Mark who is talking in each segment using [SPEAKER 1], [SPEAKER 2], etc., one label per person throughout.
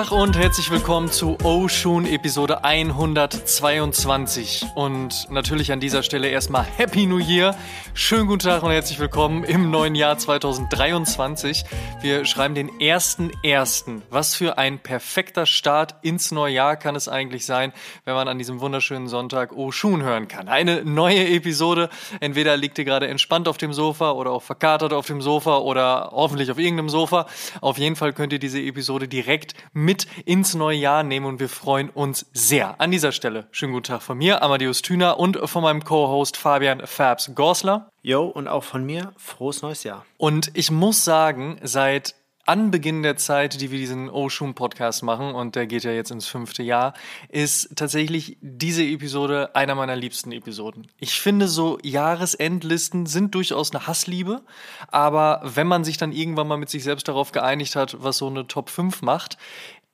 [SPEAKER 1] Tag und herzlich willkommen zu Oshun Episode 122. Und natürlich an dieser Stelle erstmal Happy New Year. Schönen guten Tag und herzlich willkommen im neuen Jahr 2023. Wir schreiben den 1.1. Was für ein perfekter Start ins neue Jahr kann es eigentlich sein, wenn man an diesem wunderschönen Sonntag Oshun hören kann. Eine neue Episode. Entweder liegt ihr gerade entspannt auf dem Sofa oder auch verkatert auf dem Sofa oder hoffentlich auf irgendeinem Sofa. Auf jeden Fall könnt ihr diese Episode direkt mit ins neue Jahr nehmen und wir freuen uns sehr. An dieser Stelle schönen guten Tag von mir, Amadeus Thüner und von meinem Co-Host Fabian Fabs Gorsler.
[SPEAKER 2] Jo, und auch von mir frohes neues Jahr.
[SPEAKER 1] Und ich muss sagen, seit Anbeginn der Zeit, die wir diesen Oshun Podcast machen, und der geht ja jetzt ins fünfte Jahr, ist tatsächlich diese Episode einer meiner liebsten Episoden. Ich finde, so Jahresendlisten sind durchaus eine Hassliebe, aber wenn man sich dann irgendwann mal mit sich selbst darauf geeinigt hat, was so eine Top 5 macht,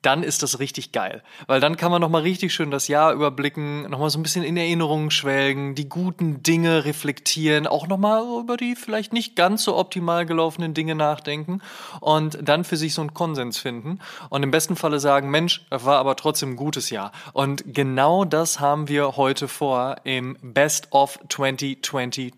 [SPEAKER 1] dann ist das richtig geil. Weil dann kann man nochmal richtig schön das Jahr überblicken, nochmal so ein bisschen in Erinnerungen schwelgen, die guten Dinge reflektieren, auch nochmal über die vielleicht nicht ganz so optimal gelaufenen Dinge nachdenken und dann für sich so einen Konsens finden und im besten Falle sagen, Mensch, war aber trotzdem ein gutes Jahr. Und genau das haben wir heute vor im Best of 2022.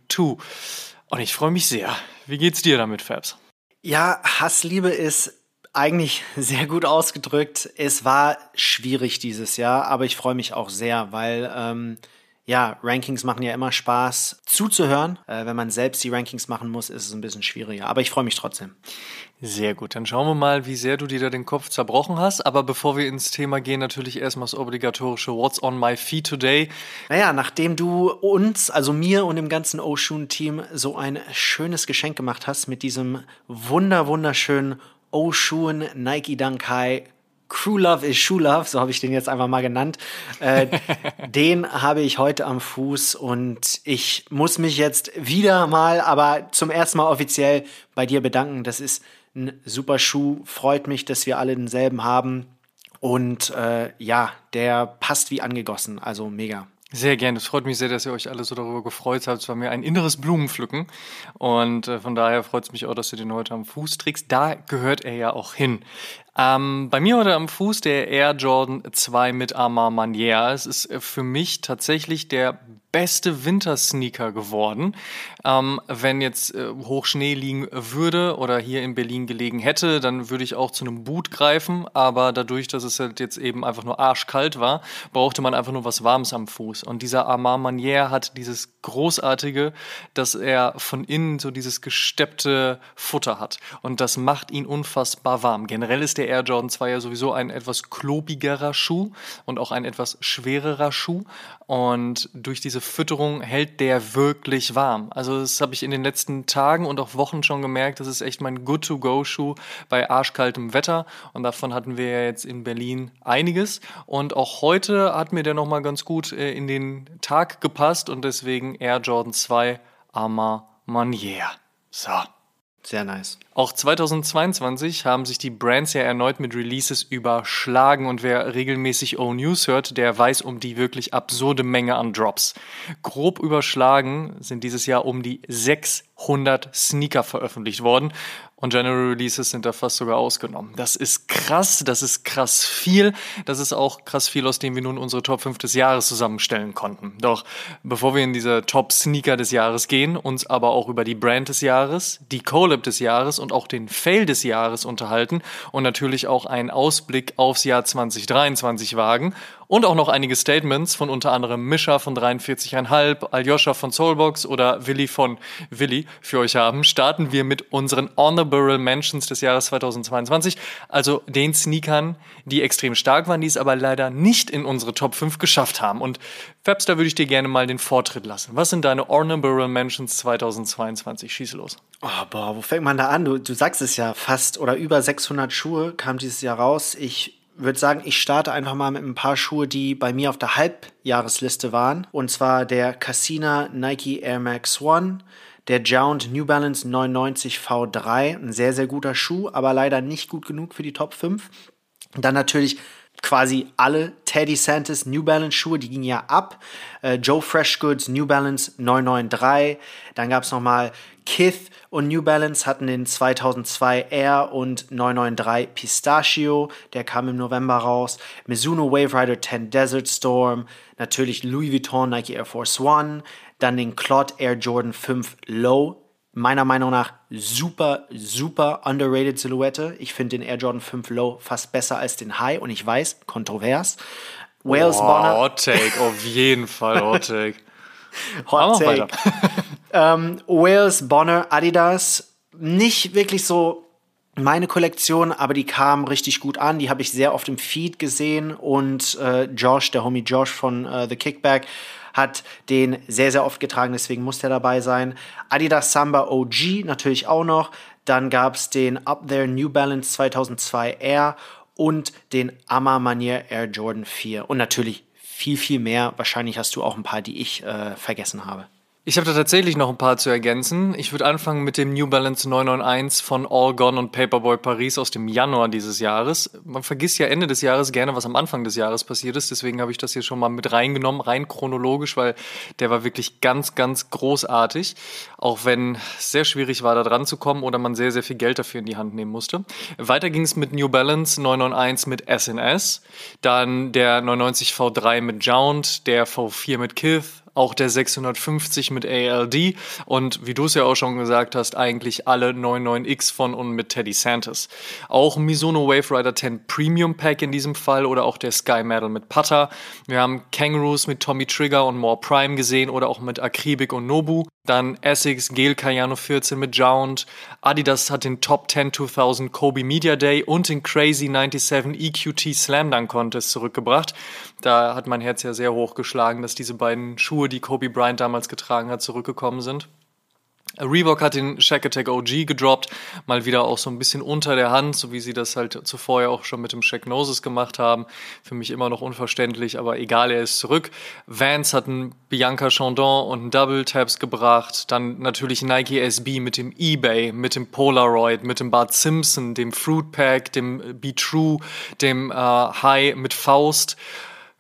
[SPEAKER 1] Und ich freue mich sehr. Wie geht's dir damit, Fabs?
[SPEAKER 2] Ja, Hassliebe ist eigentlich sehr gut ausgedrückt. Es war schwierig dieses Jahr, aber ich freue mich auch sehr, weil ähm, ja, Rankings machen ja immer Spaß zuzuhören. Äh, wenn man selbst die Rankings machen muss, ist es ein bisschen schwieriger. Aber ich freue mich trotzdem.
[SPEAKER 1] Sehr gut, dann schauen wir mal, wie sehr du dir da den Kopf zerbrochen hast. Aber bevor wir ins Thema gehen, natürlich erstmal das obligatorische What's on my feed today.
[SPEAKER 2] Naja, nachdem du uns, also mir und dem ganzen Oshun-Team so ein schönes Geschenk gemacht hast mit diesem wunder, wunderschönen Oshun Nike Dankai Crew Love is Shoe Love, so habe ich den jetzt einfach mal genannt. Äh, den habe ich heute am Fuß und ich muss mich jetzt wieder mal, aber zum ersten Mal offiziell bei dir bedanken. Das ist ein super Schuh. Freut mich, dass wir alle denselben haben. Und äh, ja, der passt wie angegossen. Also mega.
[SPEAKER 1] Sehr gerne. Es freut mich sehr, dass ihr euch alle so darüber gefreut habt. Es war mir ein inneres Blumenpflücken. Und äh, von daher freut es mich auch, dass du den heute am Fuß trägst. Da gehört er ja auch hin. Ähm, bei mir heute am Fuß der Air Jordan 2 mit Armand Manier. Es ist äh, für mich tatsächlich der beste Wintersneaker geworden. Ähm, wenn jetzt äh, Hochschnee liegen würde oder hier in Berlin gelegen hätte, dann würde ich auch zu einem Boot greifen. Aber dadurch, dass es halt jetzt eben einfach nur arschkalt war, brauchte man einfach nur was Warmes am Fuß. Und dieser Armand Manier hat dieses großartige, dass er von innen so dieses gesteppte Futter hat. Und das macht ihn unfassbar warm. Generell ist der Air Jordan 2 ja sowieso ein etwas klobigerer Schuh und auch ein etwas schwererer Schuh. Und durch diese Fütterung hält der wirklich warm. Also das habe ich in den letzten Tagen und auch Wochen schon gemerkt. Das ist echt mein Good-to-Go-Schuh bei arschkaltem Wetter. Und davon hatten wir ja jetzt in Berlin einiges. Und auch heute hat mir der nochmal ganz gut äh, in den Tag gepasst. Und deswegen Air Jordan 2 Arma Manier. So.
[SPEAKER 2] Sehr nice.
[SPEAKER 1] Auch 2022 haben sich die Brands ja erneut mit Releases überschlagen und wer regelmäßig O-News hört, der weiß um die wirklich absurde Menge an Drops. Grob überschlagen sind dieses Jahr um die 600 Sneaker veröffentlicht worden und General Releases sind da fast sogar ausgenommen. Das ist krass, das ist krass viel. Das ist auch krass viel, aus dem wir nun unsere Top 5 des Jahres zusammenstellen konnten. Doch bevor wir in diese Top Sneaker des Jahres gehen, uns aber auch über die Brand des Jahres, die Collab des Jahres und auch den Fail des Jahres unterhalten und natürlich auch einen Ausblick aufs Jahr 2023 wagen und auch noch einige Statements von unter anderem Mischa von 43,5, Aljoscha von Soulbox oder Willi von Willi für euch haben, starten wir mit unseren Honorable Mentions des Jahres 2022, also den Sneakern, die extrem stark waren, die es aber leider nicht in unsere Top 5 geschafft haben. Und Fabs, da würde ich dir gerne mal den Vortritt lassen. Was sind deine Honorable Mentions 2022? Schieß los.
[SPEAKER 2] Oh, boah, wo fängt man da an? Du, du sagst es ja fast oder über 600 Schuhe kam dieses Jahr raus. Ich würde sagen, ich starte einfach mal mit ein paar Schuhe, die bei mir auf der Halbjahresliste waren. Und zwar der Cassina Nike Air Max One, der Jound New Balance 99 V3, ein sehr, sehr guter Schuh, aber leider nicht gut genug für die Top 5. Und dann natürlich quasi alle Teddy Santis New Balance Schuhe, die gingen ja ab. Äh, Joe Freshgoods New Balance 993. Dann gab es nochmal Kith und New Balance hatten den 2002 Air und 993 Pistachio. Der kam im November raus. Mizuno Wave Rider 10 Desert Storm. Natürlich Louis Vuitton Nike Air Force One. Dann den Clot Air Jordan 5 Low meiner Meinung nach super, super underrated Silhouette. Ich finde den Air Jordan 5 Low fast besser als den High und ich weiß, kontrovers.
[SPEAKER 1] Wales oh, Bonner. Hot Take, auf jeden Fall Hot Take.
[SPEAKER 2] Hot Take. Ähm, Wales Bonner Adidas, nicht wirklich so meine Kollektion, aber die kamen richtig gut an. Die habe ich sehr oft im Feed gesehen und äh, Josh, der Homie Josh von äh, The Kickback, hat den sehr, sehr oft getragen, deswegen muss der dabei sein. Adidas Samba OG natürlich auch noch. Dann gab es den Up There New Balance 2002 Air und den Amma Manier Air Jordan 4. Und natürlich viel, viel mehr. Wahrscheinlich hast du auch ein paar, die ich äh, vergessen habe.
[SPEAKER 1] Ich habe da tatsächlich noch ein paar zu ergänzen. Ich würde anfangen mit dem New Balance 991 von All Gone und Paperboy Paris aus dem Januar dieses Jahres. Man vergisst ja Ende des Jahres gerne, was am Anfang des Jahres passiert ist. Deswegen habe ich das hier schon mal mit reingenommen, rein chronologisch, weil der war wirklich ganz, ganz großartig. Auch wenn es sehr schwierig war, da dran zu kommen oder man sehr, sehr viel Geld dafür in die Hand nehmen musste. Weiter ging es mit New Balance 991 mit SNS. Dann der 990 V3 mit Jound, der V4 mit Kith, auch der 650 mit ALD und wie du es ja auch schon gesagt hast, eigentlich alle 99X von und mit Teddy Santis. Auch Mizuno Wave Rider 10 Premium Pack in diesem Fall oder auch der Sky Medal mit Putter. Wir haben Kangaroos mit Tommy Trigger und More Prime gesehen oder auch mit Akribik und Nobu. Dann Essex Gel Cayano 14 mit Jound. Adidas hat den Top 10 2000 Kobe Media Day und den Crazy 97 EQT Slam Dunk Contest zurückgebracht. Da hat mein Herz ja sehr hoch geschlagen, dass diese beiden Schuhe, die Kobe Bryant damals getragen hat, zurückgekommen sind. Reebok hat den Shack Attack OG gedroppt, mal wieder auch so ein bisschen unter der Hand, so wie sie das halt zuvor ja auch schon mit dem Shack Noses gemacht haben. Für mich immer noch unverständlich, aber egal, er ist zurück. Vans hatten Bianca Chandon und Double Taps gebracht, dann natürlich Nike SB mit dem eBay, mit dem Polaroid, mit dem Bart Simpson, dem Fruit Pack, dem Be True, dem äh, High mit Faust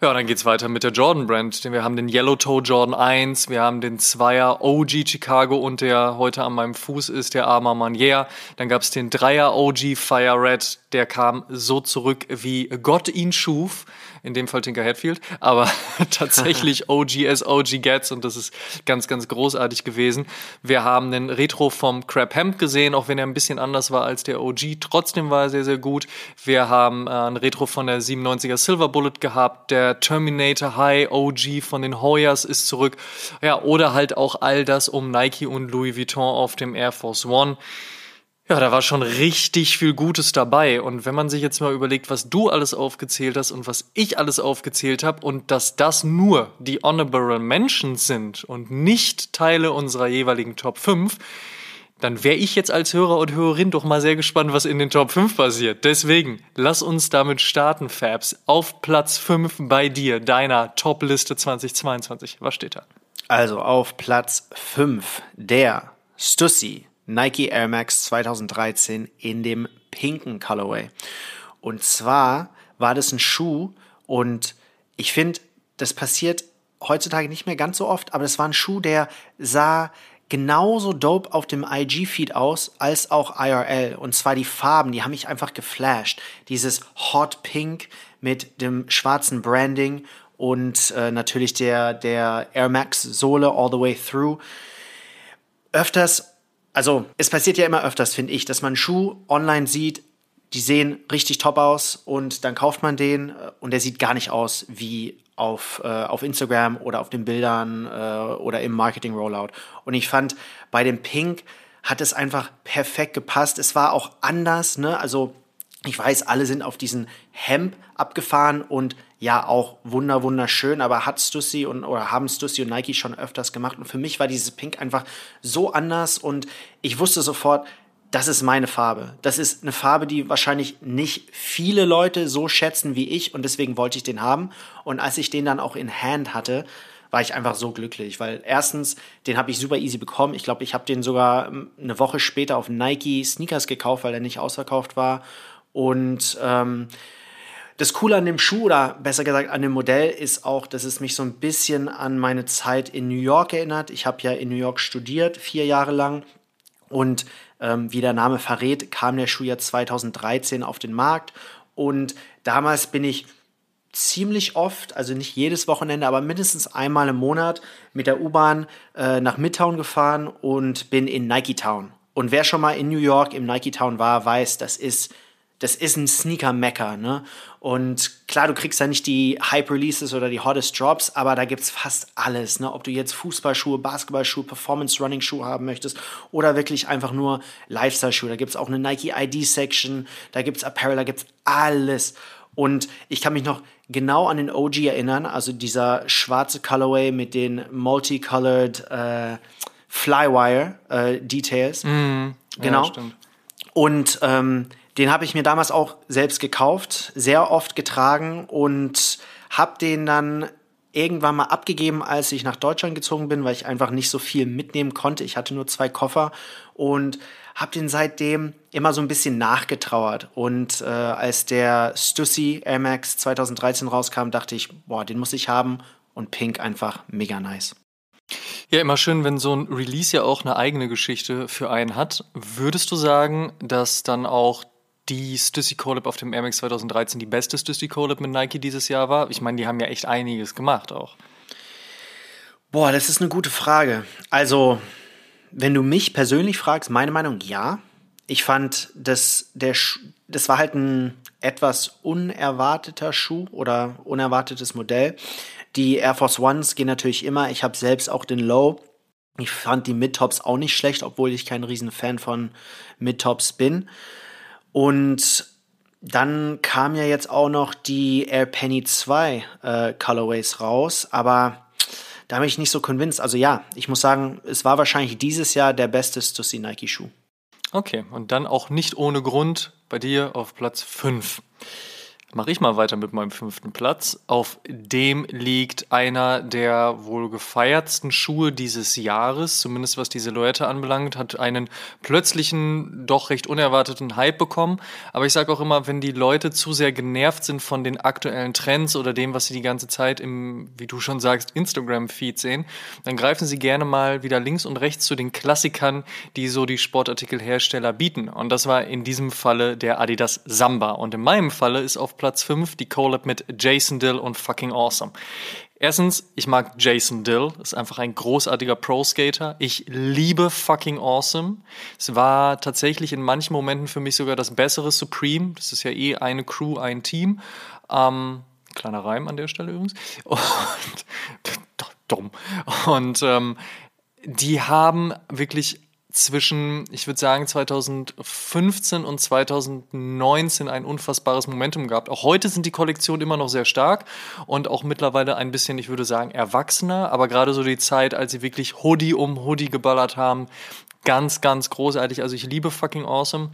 [SPEAKER 1] ja, dann geht's weiter mit der Jordan Brand. Wir haben den Yellow Toe Jordan 1, wir haben den Zweier OG Chicago und der heute an meinem Fuß ist, der Arma Manier. Dann gab's den Dreier OG Fire Red, der kam so zurück, wie Gott ihn schuf in dem Fall Tinker Hatfield, aber tatsächlich OG as OG gets und das ist ganz, ganz großartig gewesen. Wir haben den Retro vom Crab Hemp gesehen, auch wenn er ein bisschen anders war als der OG, trotzdem war er sehr, sehr gut. Wir haben äh, ein Retro von der 97er Silver Bullet gehabt, der Terminator High OG von den Hoyas ist zurück, ja, oder halt auch all das um Nike und Louis Vuitton auf dem Air Force One. Ja, da war schon richtig viel Gutes dabei. Und wenn man sich jetzt mal überlegt, was du alles aufgezählt hast und was ich alles aufgezählt habe und dass das nur die Honorable Mentions sind und nicht Teile unserer jeweiligen Top 5, dann wäre ich jetzt als Hörer und Hörerin doch mal sehr gespannt, was in den Top 5 passiert. Deswegen, lass uns damit starten, Fabs. Auf Platz 5 bei dir, deiner Top-Liste 2022. Was steht da?
[SPEAKER 2] Also auf Platz 5 der Stussy Nike Air Max 2013 in dem pinken Colorway. Und zwar war das ein Schuh und ich finde, das passiert heutzutage nicht mehr ganz so oft, aber das war ein Schuh, der sah genauso dope auf dem IG-Feed aus als auch IRL. Und zwar die Farben, die haben mich einfach geflasht. Dieses Hot Pink mit dem schwarzen Branding und äh, natürlich der, der Air Max Sohle all the way through. Öfters also es passiert ja immer öfters, finde ich, dass man Schuh online sieht, die sehen richtig top aus und dann kauft man den äh, und der sieht gar nicht aus wie auf, äh, auf Instagram oder auf den Bildern äh, oder im Marketing-Rollout. Und ich fand, bei dem Pink hat es einfach perfekt gepasst. Es war auch anders, ne? Also ich weiß, alle sind auf diesen Hemp abgefahren und ja auch wunder wunderschön, aber hat Stussy und oder haben Stussy und Nike schon öfters gemacht und für mich war dieses Pink einfach so anders und ich wusste sofort, das ist meine Farbe. Das ist eine Farbe, die wahrscheinlich nicht viele Leute so schätzen wie ich und deswegen wollte ich den haben und als ich den dann auch in Hand hatte, war ich einfach so glücklich, weil erstens, den habe ich super easy bekommen. Ich glaube, ich habe den sogar ähm, eine Woche später auf Nike Sneakers gekauft, weil er nicht ausverkauft war und ähm, das Coole an dem Schuh oder besser gesagt an dem Modell ist auch, dass es mich so ein bisschen an meine Zeit in New York erinnert. Ich habe ja in New York studiert, vier Jahre lang. Und ähm, wie der Name verrät, kam der Schuh ja 2013 auf den Markt. Und damals bin ich ziemlich oft, also nicht jedes Wochenende, aber mindestens einmal im Monat mit der U-Bahn äh, nach Midtown gefahren und bin in Nike Town. Und wer schon mal in New York im Nike Town war, weiß, das ist das ist ein Sneaker-Mecker, ne? Und klar, du kriegst da nicht die Hype-Releases oder die Hottest Drops, aber da gibt's fast alles, ne? Ob du jetzt Fußballschuhe, Basketballschuhe, Performance-Running-Schuhe haben möchtest oder wirklich einfach nur Lifestyle-Schuhe. Da gibt's auch eine Nike ID-Section, da gibt's Apparel, da gibt's alles. Und ich kann mich noch genau an den OG erinnern, also dieser schwarze Colorway mit den multicolored äh, Flywire-Details. Äh, mm, genau. Ja, und ähm, den habe ich mir damals auch selbst gekauft, sehr oft getragen und habe den dann irgendwann mal abgegeben, als ich nach Deutschland gezogen bin, weil ich einfach nicht so viel mitnehmen konnte. Ich hatte nur zwei Koffer und habe den seitdem immer so ein bisschen nachgetrauert. Und äh, als der Stussy Air Max 2013 rauskam, dachte ich, boah, den muss ich haben. Und Pink einfach mega nice.
[SPEAKER 1] Ja, immer schön, wenn so ein Release ja auch eine eigene Geschichte für einen hat. Würdest du sagen, dass dann auch die Stussy Collab auf dem Air Max 2013 die beste Stussy Collab mit Nike dieses Jahr war? Ich meine, die haben ja echt einiges gemacht auch.
[SPEAKER 2] Boah, das ist eine gute Frage. Also, wenn du mich persönlich fragst, meine Meinung ja. Ich fand, dass der Sch das war halt ein etwas unerwarteter Schuh oder unerwartetes Modell. Die Air Force Ones gehen natürlich immer. Ich habe selbst auch den Low. Ich fand die Mid-Tops auch nicht schlecht, obwohl ich kein riesen Fan von Mid-Tops bin. Und dann kam ja jetzt auch noch die Air Penny 2 äh, Colorways raus, aber da bin ich nicht so convinced. Also ja, ich muss sagen, es war wahrscheinlich dieses Jahr der beste Stussy Nike Schuh.
[SPEAKER 1] Okay, und dann auch nicht ohne Grund bei dir auf Platz 5 mache ich mal weiter mit meinem fünften Platz. Auf dem liegt einer der wohl gefeiertsten Schuhe dieses Jahres, zumindest was die Silhouette anbelangt, hat einen plötzlichen, doch recht unerwarteten Hype bekommen. Aber ich sage auch immer, wenn die Leute zu sehr genervt sind von den aktuellen Trends oder dem, was sie die ganze Zeit im, wie du schon sagst, Instagram-Feed sehen, dann greifen sie gerne mal wieder links und rechts zu den Klassikern, die so die Sportartikelhersteller bieten. Und das war in diesem Falle der Adidas Samba. Und in meinem Falle ist auf Platz 5 die Collab mit Jason Dill und Fucking Awesome. Erstens, ich mag Jason Dill, ist einfach ein großartiger Pro-Skater. Ich liebe Fucking Awesome. Es war tatsächlich in manchen Momenten für mich sogar das bessere Supreme. Das ist ja eh eine Crew, ein Team. Ähm, kleiner Reim an der Stelle übrigens. Und, dumm. Und ähm, die haben wirklich zwischen, ich würde sagen, 2015 und 2019 ein unfassbares Momentum gehabt. Auch heute sind die Kollektionen immer noch sehr stark und auch mittlerweile ein bisschen, ich würde sagen, erwachsener. Aber gerade so die Zeit, als sie wirklich Hoodie um Hoodie geballert haben, ganz, ganz großartig. Also ich liebe fucking awesome.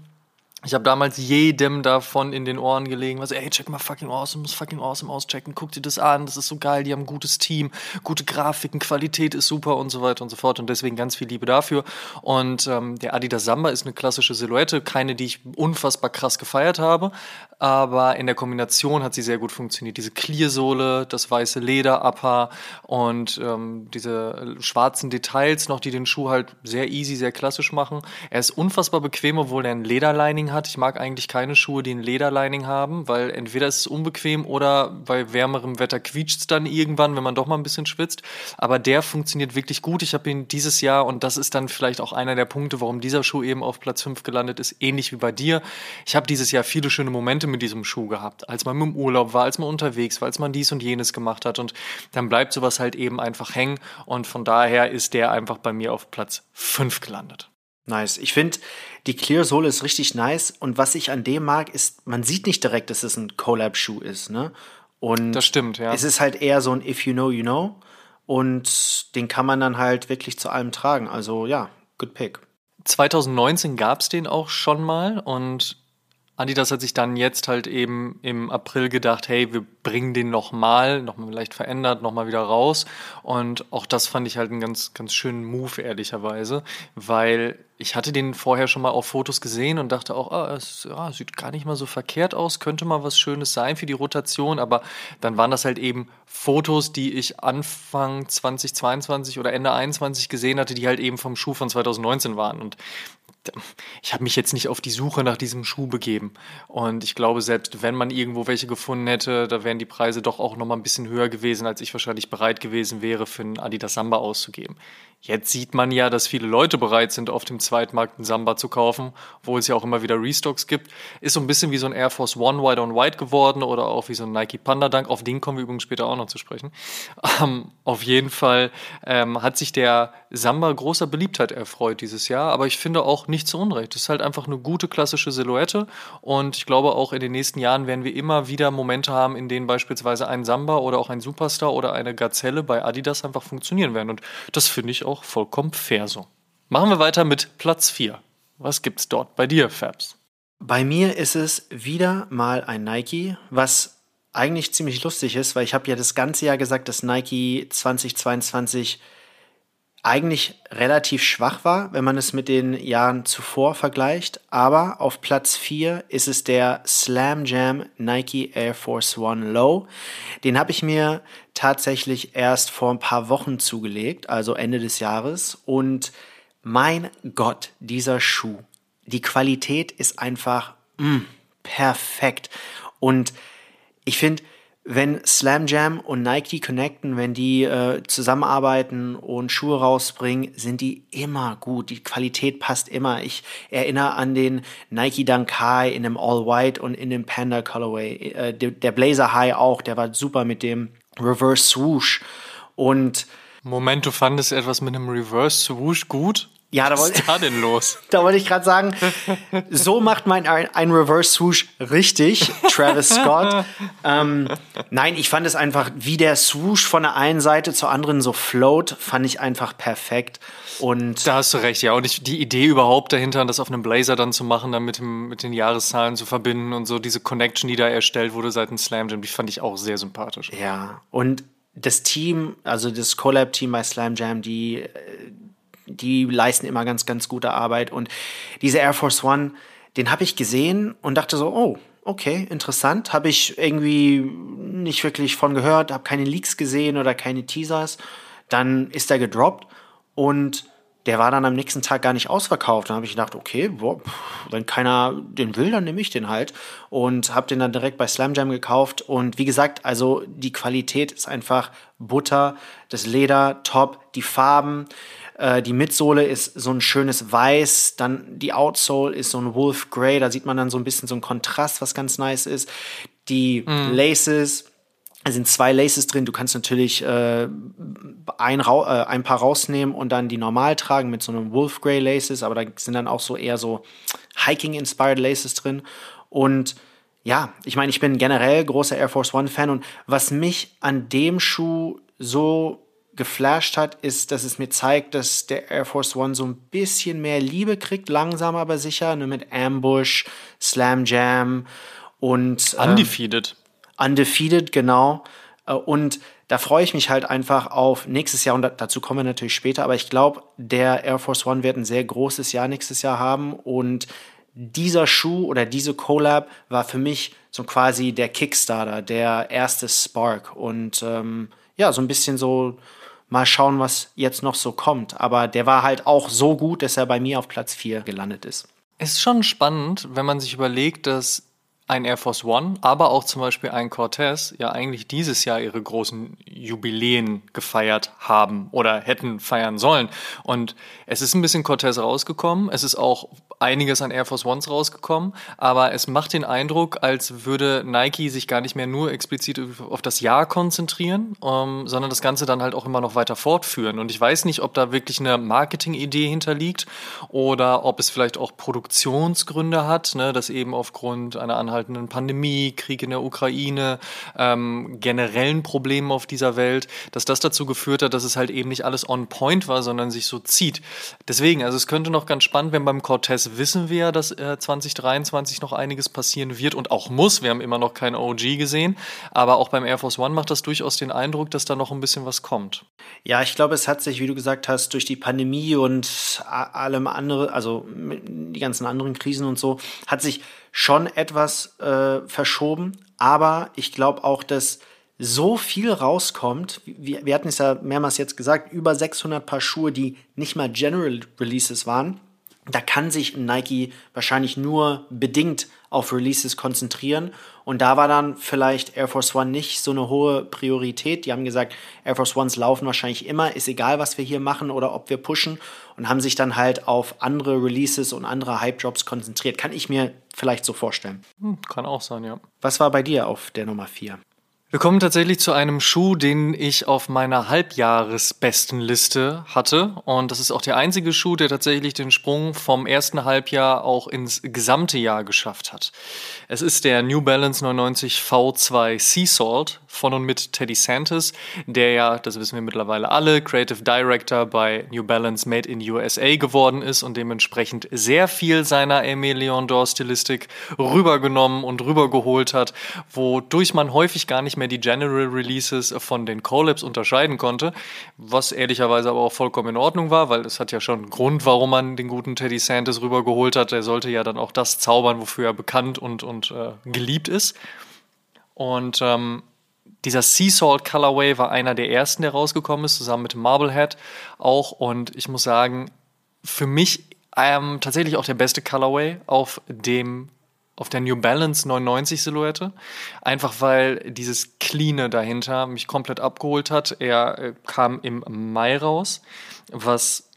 [SPEAKER 1] Ich habe damals jedem davon in den Ohren gelegen, was, ey, check mal fucking awesome, muss fucking awesome auschecken, guck dir das an, das ist so geil, die haben ein gutes Team, gute Grafiken, Qualität ist super und so weiter und so fort und deswegen ganz viel Liebe dafür. Und ähm, der Adidas Samba ist eine klassische Silhouette, keine, die ich unfassbar krass gefeiert habe, aber in der Kombination hat sie sehr gut funktioniert. Diese Clear-Sohle, das weiße Leder, Upper und ähm, diese schwarzen Details noch, die den Schuh halt sehr easy, sehr klassisch machen. Er ist unfassbar bequem, obwohl er ein Lederlining hat. Ich mag eigentlich keine Schuhe, die ein Lederlining haben, weil entweder ist es unbequem oder bei wärmerem Wetter quietscht es dann irgendwann, wenn man doch mal ein bisschen schwitzt. Aber der funktioniert wirklich gut. Ich habe ihn dieses Jahr und das ist dann vielleicht auch einer der Punkte, warum dieser Schuh eben auf Platz 5 gelandet ist, ähnlich wie bei dir. Ich habe dieses Jahr viele schöne Momente Momente mit diesem Schuh gehabt, als man im Urlaub war, als man unterwegs war, als man dies und jenes gemacht hat und dann bleibt sowas halt eben einfach hängen und von daher ist der einfach bei mir auf Platz 5 gelandet.
[SPEAKER 2] Nice. Ich finde, die Clear Sohle ist richtig nice und was ich an dem mag, ist, man sieht nicht direkt, dass es ein Collab-Schuh ist, ne? Und
[SPEAKER 1] das stimmt, ja.
[SPEAKER 2] Es ist halt eher so ein If you know, you know. Und den kann man dann halt wirklich zu allem tragen. Also ja, good pick.
[SPEAKER 1] 2019 gab es den auch schon mal und Adidas hat sich dann jetzt halt eben im April gedacht, hey, wir bringen den nochmal, nochmal leicht verändert, nochmal wieder raus. Und auch das fand ich halt einen ganz, ganz schönen Move, ehrlicherweise, weil ich hatte den vorher schon mal auf Fotos gesehen und dachte auch, ah, es ja, sieht gar nicht mal so verkehrt aus, könnte mal was Schönes sein für die Rotation, aber dann waren das halt eben Fotos, die ich Anfang 2022 oder Ende 21 gesehen hatte, die halt eben vom Schuh von 2019 waren und ich habe mich jetzt nicht auf die Suche nach diesem Schuh begeben. Und ich glaube, selbst wenn man irgendwo welche gefunden hätte, da wären die Preise doch auch noch mal ein bisschen höher gewesen, als ich wahrscheinlich bereit gewesen wäre, für einen Adidas Samba auszugeben. Jetzt sieht man ja, dass viele Leute bereit sind, auf dem Zweitmarkt einen Samba zu kaufen, wo es ja auch immer wieder Restocks gibt. Ist so ein bisschen wie so ein Air Force One White on White geworden oder auch wie so ein Nike Panda Dunk. Auf den kommen wir übrigens später auch noch zu sprechen. Ähm, auf jeden Fall ähm, hat sich der Samba großer Beliebtheit erfreut dieses Jahr, aber ich finde auch nicht zu Unrecht. Es ist halt einfach eine gute klassische Silhouette und ich glaube auch in den nächsten Jahren werden wir immer wieder Momente haben, in denen beispielsweise ein Samba oder auch ein Superstar oder eine Gazelle bei Adidas einfach funktionieren werden und das finde ich auch vollkommen fair so. Machen wir weiter mit Platz 4. Was gibt's dort bei dir, Fabs?
[SPEAKER 2] Bei mir ist es wieder mal ein Nike, was eigentlich ziemlich lustig ist, weil ich habe ja das ganze Jahr gesagt, dass Nike 2022 eigentlich relativ schwach war, wenn man es mit den Jahren zuvor vergleicht. Aber auf Platz 4 ist es der Slam Jam Nike Air Force One Low. Den habe ich mir tatsächlich erst vor ein paar Wochen zugelegt, also Ende des Jahres. Und mein Gott, dieser Schuh. Die Qualität ist einfach mm, perfekt. Und ich finde, wenn Slam Jam und Nike connecten, wenn die äh, zusammenarbeiten und Schuhe rausbringen, sind die immer gut. Die Qualität passt immer. Ich erinnere an den Nike Dunk High in dem All White und in dem Panda Colorway. Äh, der, der Blazer High auch, der war super mit dem Reverse Swoosh. Und
[SPEAKER 1] Moment, du fandest etwas mit einem Reverse Swoosh gut?
[SPEAKER 2] Ja, da wollte, Was ist da denn los? Da wollte ich gerade sagen, so macht man ein, ein, Reverse Swoosh richtig, Travis Scott. ähm, nein, ich fand es einfach, wie der Swoosh von der einen Seite zur anderen so float, fand ich einfach perfekt. Und
[SPEAKER 1] da hast du recht, ja. Und ich, die Idee überhaupt dahinter, das auf einem Blazer dann zu machen, dann mit, dem, mit den Jahreszahlen zu verbinden und so diese Connection, die da erstellt wurde seit dem Slam Jam, die fand ich auch sehr sympathisch.
[SPEAKER 2] Ja, und das Team, also das Collab-Team bei Slam Jam, die äh, die leisten immer ganz, ganz gute Arbeit. Und diese Air Force One, den habe ich gesehen und dachte so, oh, okay, interessant. Habe ich irgendwie nicht wirklich von gehört, habe keine Leaks gesehen oder keine Teasers. Dann ist er gedroppt und der war dann am nächsten Tag gar nicht ausverkauft. Dann habe ich gedacht, okay, boah, wenn keiner den will, dann nehme ich den halt. Und habe den dann direkt bei Slam Jam gekauft. Und wie gesagt, also die Qualität ist einfach Butter, das Leder top, die Farben. Äh, die Mitsohle ist so ein schönes Weiß, dann die Outsole ist so ein Wolf Grey, da sieht man dann so ein bisschen so ein Kontrast, was ganz nice ist. Die mm. Laces, es sind zwei Laces drin. Du kannst natürlich äh, ein, äh, ein paar rausnehmen und dann die normal tragen mit so einem Wolf Grey Laces, aber da sind dann auch so eher so Hiking-inspired Laces drin. Und ja, ich meine, ich bin generell großer Air Force One Fan und was mich an dem Schuh so geflasht hat, ist, dass es mir zeigt, dass der Air Force One so ein bisschen mehr Liebe kriegt, langsam aber sicher, ne, mit Ambush, Slam Jam und
[SPEAKER 1] ähm, Undefeated.
[SPEAKER 2] Undefeated, genau. Äh, und da freue ich mich halt einfach auf nächstes Jahr und dazu kommen wir natürlich später, aber ich glaube, der Air Force One wird ein sehr großes Jahr nächstes Jahr haben und dieser Schuh oder diese Collab war für mich so quasi der Kickstarter, der erste Spark und ähm, ja, so ein bisschen so Mal schauen, was jetzt noch so kommt. Aber der war halt auch so gut, dass er bei mir auf Platz 4 gelandet ist.
[SPEAKER 1] Es ist schon spannend, wenn man sich überlegt, dass ein Air Force One, aber auch zum Beispiel ein Cortez ja eigentlich dieses Jahr ihre großen Jubiläen gefeiert haben oder hätten feiern sollen. Und es ist ein bisschen Cortez rausgekommen. Es ist auch einiges an Air Force Ones rausgekommen, aber es macht den Eindruck, als würde Nike sich gar nicht mehr nur explizit auf das Jahr konzentrieren, ähm, sondern das Ganze dann halt auch immer noch weiter fortführen. Und ich weiß nicht, ob da wirklich eine Marketingidee hinterliegt oder ob es vielleicht auch Produktionsgründe hat, ne, dass eben aufgrund einer anhaltenden Pandemie, Krieg in der Ukraine, ähm, generellen Problemen auf dieser Welt, dass das dazu geführt hat, dass es halt eben nicht alles on point war, sondern sich so zieht. Deswegen, also es könnte noch ganz spannend werden beim Cortez Jazz wissen wir, dass äh, 2023 noch einiges passieren wird und auch muss. Wir haben immer noch kein OG gesehen, aber auch beim Air Force One macht das durchaus den Eindruck, dass da noch ein bisschen was kommt.
[SPEAKER 2] Ja, ich glaube, es hat sich, wie du gesagt hast, durch die Pandemie und allem andere, also die ganzen anderen Krisen und so, hat sich schon etwas äh, verschoben. Aber ich glaube auch, dass so viel rauskommt. Wir, wir hatten es ja mehrmals jetzt gesagt, über 600 Paar Schuhe, die nicht mal General Releases waren. Da kann sich Nike wahrscheinlich nur bedingt auf Releases konzentrieren. Und da war dann vielleicht Air Force One nicht so eine hohe Priorität. Die haben gesagt, Air Force Ones laufen wahrscheinlich immer, ist egal, was wir hier machen oder ob wir pushen. Und haben sich dann halt auf andere Releases und andere Hype-Jobs konzentriert. Kann ich mir vielleicht so vorstellen.
[SPEAKER 1] Hm, kann auch sein, ja.
[SPEAKER 2] Was war bei dir auf der Nummer 4?
[SPEAKER 1] Wir kommen tatsächlich zu einem Schuh, den ich auf meiner Halbjahresbestenliste hatte. Und das ist auch der einzige Schuh, der tatsächlich den Sprung vom ersten Halbjahr auch ins gesamte Jahr geschafft hat. Es ist der New Balance 99 V2 Sea Salt von und mit Teddy Santis, der ja, das wissen wir mittlerweile alle, Creative Director bei New Balance Made in USA geworden ist und dementsprechend sehr viel seiner Aimé Leon Dor Stilistik rübergenommen und rübergeholt hat, wodurch man häufig gar nicht mehr die General Releases von den Collabs unterscheiden konnte, was ehrlicherweise aber auch vollkommen in Ordnung war, weil es hat ja schon einen Grund, warum man den guten Teddy Santis rübergeholt hat. Er sollte ja dann auch das zaubern, wofür er bekannt und, und äh, geliebt ist. Und ähm, dieser Sea Salt Colorway war einer der ersten, der rausgekommen ist, zusammen mit Marblehead auch. Und ich muss sagen, für mich ähm, tatsächlich auch der beste Colorway auf dem auf der New Balance 990 Silhouette. Einfach weil dieses Cleane dahinter mich komplett abgeholt hat. Er äh, kam im Mai raus, was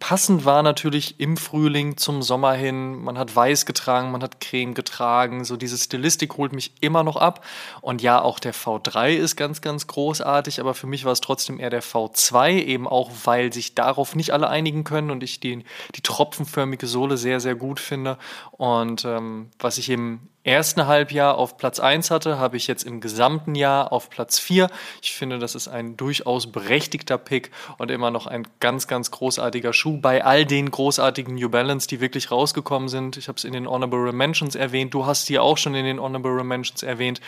[SPEAKER 1] Passend war natürlich im Frühling zum Sommer hin. Man hat weiß getragen, man hat Creme getragen. So diese Stilistik holt mich immer noch ab. Und ja, auch der V3 ist ganz, ganz großartig. Aber für mich war es trotzdem eher der V2, eben auch, weil sich darauf nicht alle einigen können und ich die, die tropfenförmige Sohle sehr, sehr gut finde. Und ähm, was ich eben ersten Halbjahr auf Platz 1 hatte, habe ich jetzt im gesamten Jahr auf Platz 4. Ich finde, das ist ein durchaus berechtigter Pick und immer noch ein ganz, ganz großartiger Schuh bei all den großartigen New Balance, die wirklich rausgekommen sind. Ich habe es in den Honorable Mentions erwähnt. Du hast sie auch schon in den Honorable Mentions erwähnt.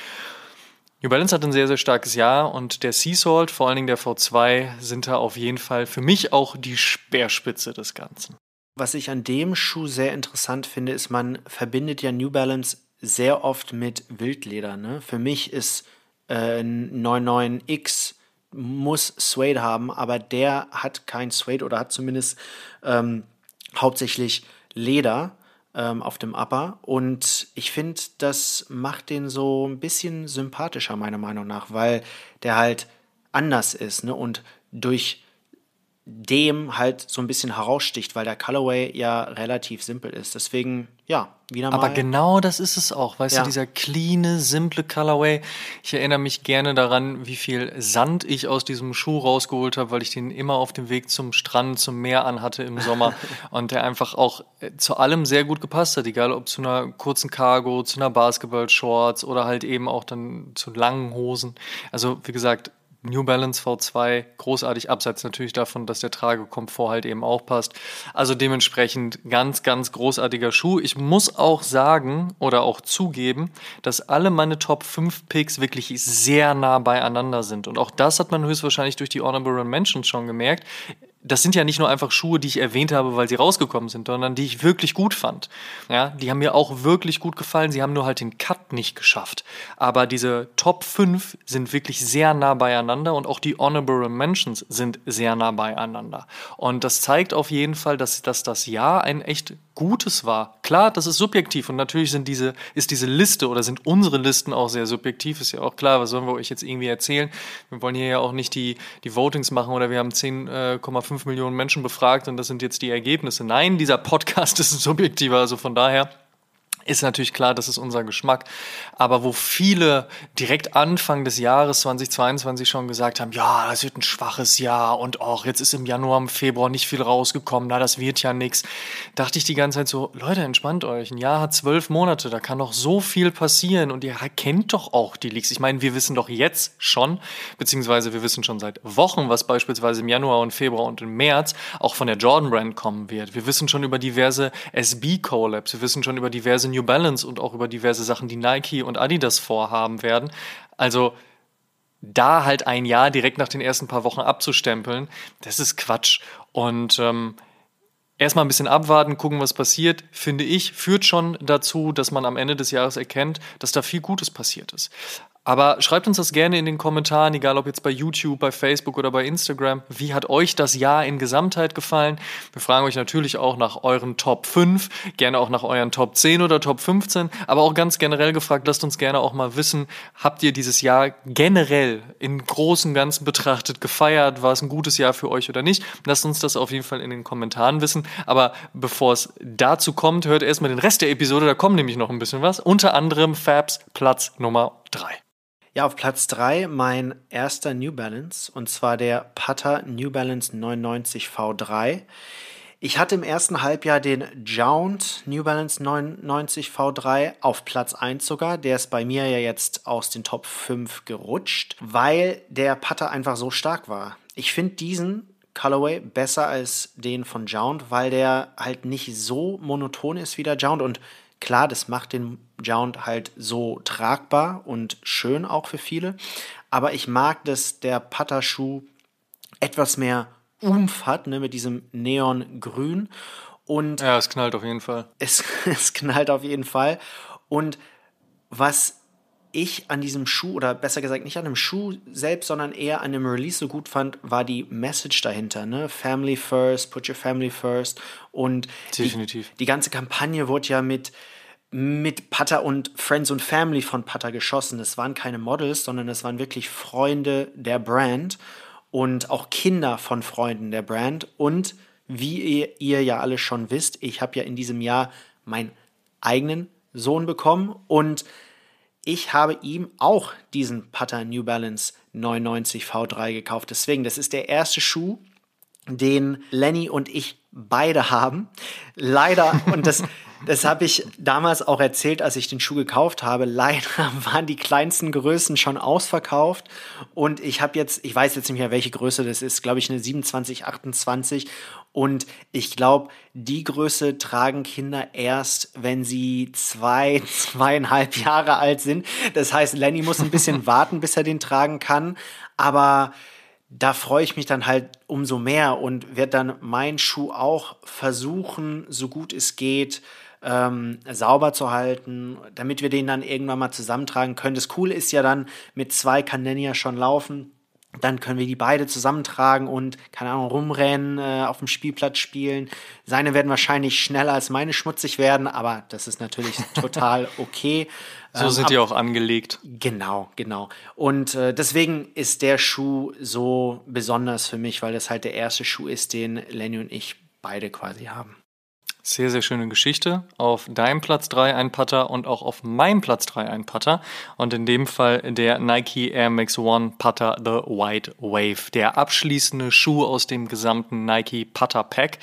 [SPEAKER 1] New Balance hat ein sehr, sehr starkes Jahr und der Sea Salt, vor allen Dingen der V2, sind da auf jeden Fall für mich auch die Speerspitze des Ganzen.
[SPEAKER 2] Was ich an dem Schuh sehr interessant finde, ist, man verbindet ja New Balance sehr oft mit Wildleder. Ne? Für mich ist äh, 99X muss Suede haben, aber der hat kein Suede oder hat zumindest ähm, hauptsächlich Leder ähm, auf dem Upper. Und ich finde, das macht den so ein bisschen sympathischer, meiner Meinung nach, weil der halt anders ist ne? und durch dem halt so ein bisschen heraussticht, weil der Colorway ja relativ simpel ist. Deswegen, ja, wieder
[SPEAKER 1] mal. Aber genau das ist es auch, weißt ja. du, dieser clean, simple Colorway. Ich erinnere mich gerne daran, wie viel Sand ich aus diesem Schuh rausgeholt habe, weil ich den immer auf dem Weg zum Strand, zum Meer anhatte im Sommer und der einfach auch äh, zu allem sehr gut gepasst hat, egal ob zu einer kurzen Cargo, zu einer Basketball-Shorts oder halt eben auch dann zu langen Hosen. Also, wie gesagt, New Balance V2 großartig, abseits natürlich davon, dass der Tragekomfort halt eben auch passt. Also dementsprechend ganz, ganz großartiger Schuh. Ich muss auch sagen oder auch zugeben, dass alle meine Top 5 Picks wirklich sehr nah beieinander sind. Und auch das hat man höchstwahrscheinlich durch die Honorable Mentions schon gemerkt das sind ja nicht nur einfach Schuhe, die ich erwähnt habe, weil sie rausgekommen sind, sondern die ich wirklich gut fand. Ja, die haben mir auch wirklich gut gefallen. Sie haben nur halt den Cut nicht geschafft. Aber diese Top 5 sind wirklich sehr nah beieinander und auch die Honorable Mentions sind sehr nah beieinander. Und das zeigt auf jeden Fall, dass, dass das Jahr ein echt gutes war. Klar, das ist subjektiv und natürlich sind diese, ist diese Liste oder sind unsere Listen auch sehr subjektiv, ist ja auch klar, was sollen wir euch jetzt irgendwie erzählen? Wir wollen hier ja auch nicht die, die Votings machen oder wir haben 10,5 5 Millionen Menschen befragt und das sind jetzt die Ergebnisse. Nein, dieser Podcast ist subjektiver, also von daher ist natürlich klar, das ist unser Geschmack. Aber wo viele direkt Anfang des Jahres 2022 schon gesagt haben, ja, das wird ein schwaches Jahr und auch jetzt ist im Januar, im Februar nicht viel rausgekommen, na, das wird ja nichts, dachte ich die ganze Zeit so, Leute, entspannt euch. Ein Jahr hat zwölf Monate, da kann doch so viel passieren und ihr kennt doch auch die Leaks. Ich meine, wir wissen doch jetzt schon, beziehungsweise wir wissen schon seit Wochen, was beispielsweise im Januar und Februar und im März auch von der Jordan Brand kommen wird. Wir wissen schon über diverse SB-Collabs, wir wissen schon über diverse New Balance und auch über diverse Sachen, die Nike und Adidas vorhaben werden. Also da halt ein Jahr direkt nach den ersten paar Wochen abzustempeln, das ist Quatsch. Und ähm, erstmal ein bisschen abwarten, gucken, was passiert, finde ich, führt schon dazu, dass man am Ende des Jahres erkennt, dass da viel Gutes passiert ist. Aber schreibt uns das gerne in den Kommentaren, egal ob jetzt bei YouTube, bei Facebook oder bei Instagram. Wie hat euch das Jahr in Gesamtheit gefallen? Wir fragen euch natürlich auch nach euren Top 5, gerne auch nach euren Top 10 oder Top 15, aber auch ganz generell gefragt, lasst uns gerne auch mal wissen, habt ihr dieses Jahr generell in großen Ganzen betrachtet gefeiert? War es ein gutes Jahr für euch oder nicht? Lasst uns das auf jeden Fall in den Kommentaren wissen. Aber bevor es dazu kommt, hört erstmal den Rest der Episode, da kommt nämlich noch ein bisschen was. Unter anderem Fabs Platz Nummer 3.
[SPEAKER 2] Ja, auf Platz 3 mein erster New Balance und zwar der Putter New Balance 99 V3. Ich hatte im ersten Halbjahr den Jount New Balance 99 V3 auf Platz 1 sogar. Der ist bei mir ja jetzt aus den Top 5 gerutscht, weil der Putter einfach so stark war. Ich finde diesen Colorway besser als den von Jount, weil der halt nicht so monoton ist wie der Jount und Klar, das macht den Jount halt so tragbar und schön auch für viele. Aber ich mag, dass der Putterschuh etwas mehr Umf hat, ne, mit diesem Neongrün. Und
[SPEAKER 1] ja, es knallt auf jeden Fall.
[SPEAKER 2] Es, es knallt auf jeden Fall. Und was ich an diesem Schuh, oder besser gesagt nicht an dem Schuh selbst, sondern eher an dem Release so gut fand, war die Message dahinter. Ne? Family first, put your family first. Und. Die, die ganze Kampagne wurde ja mit, mit Putter und Friends und Family von Putter geschossen. Es waren keine Models, sondern es waren wirklich Freunde der Brand und auch Kinder von Freunden der Brand. Und wie ihr, ihr ja alle schon wisst, ich habe ja in diesem Jahr meinen eigenen Sohn bekommen und ich habe ihm auch diesen Putter New Balance 99 V3 gekauft. Deswegen, das ist der erste Schuh, den Lenny und ich beide haben. Leider, und das, das habe ich damals auch erzählt, als ich den Schuh gekauft habe. Leider waren die kleinsten Größen schon ausverkauft. Und ich habe jetzt, ich weiß jetzt nicht mehr, welche Größe das ist, glaube ich, eine 27, 28. Und ich glaube, die Größe tragen Kinder erst, wenn sie zwei, zweieinhalb Jahre alt sind. Das heißt, Lenny muss ein bisschen warten, bis er den tragen kann. Aber da freue ich mich dann halt umso mehr und werde dann meinen Schuh auch versuchen, so gut es geht, ähm, sauber zu halten, damit wir den dann irgendwann mal zusammentragen können. Das Coole ist ja dann, mit zwei kann Nenny ja schon laufen dann können wir die beide zusammentragen und, keine Ahnung, rumrennen, äh, auf dem Spielplatz spielen. Seine werden wahrscheinlich schneller als meine schmutzig werden, aber das ist natürlich total okay.
[SPEAKER 1] So ähm, sind die auch angelegt.
[SPEAKER 2] Genau, genau. Und äh, deswegen ist der Schuh so besonders für mich, weil das halt der erste Schuh ist, den Lenny und ich beide quasi haben.
[SPEAKER 1] Sehr, sehr schöne Geschichte. Auf deinem Platz 3 ein Putter und auch auf meinem Platz 3 ein Putter. Und in dem Fall der Nike Air Max One Putter The White Wave. Der abschließende Schuh aus dem gesamten Nike Putter Pack.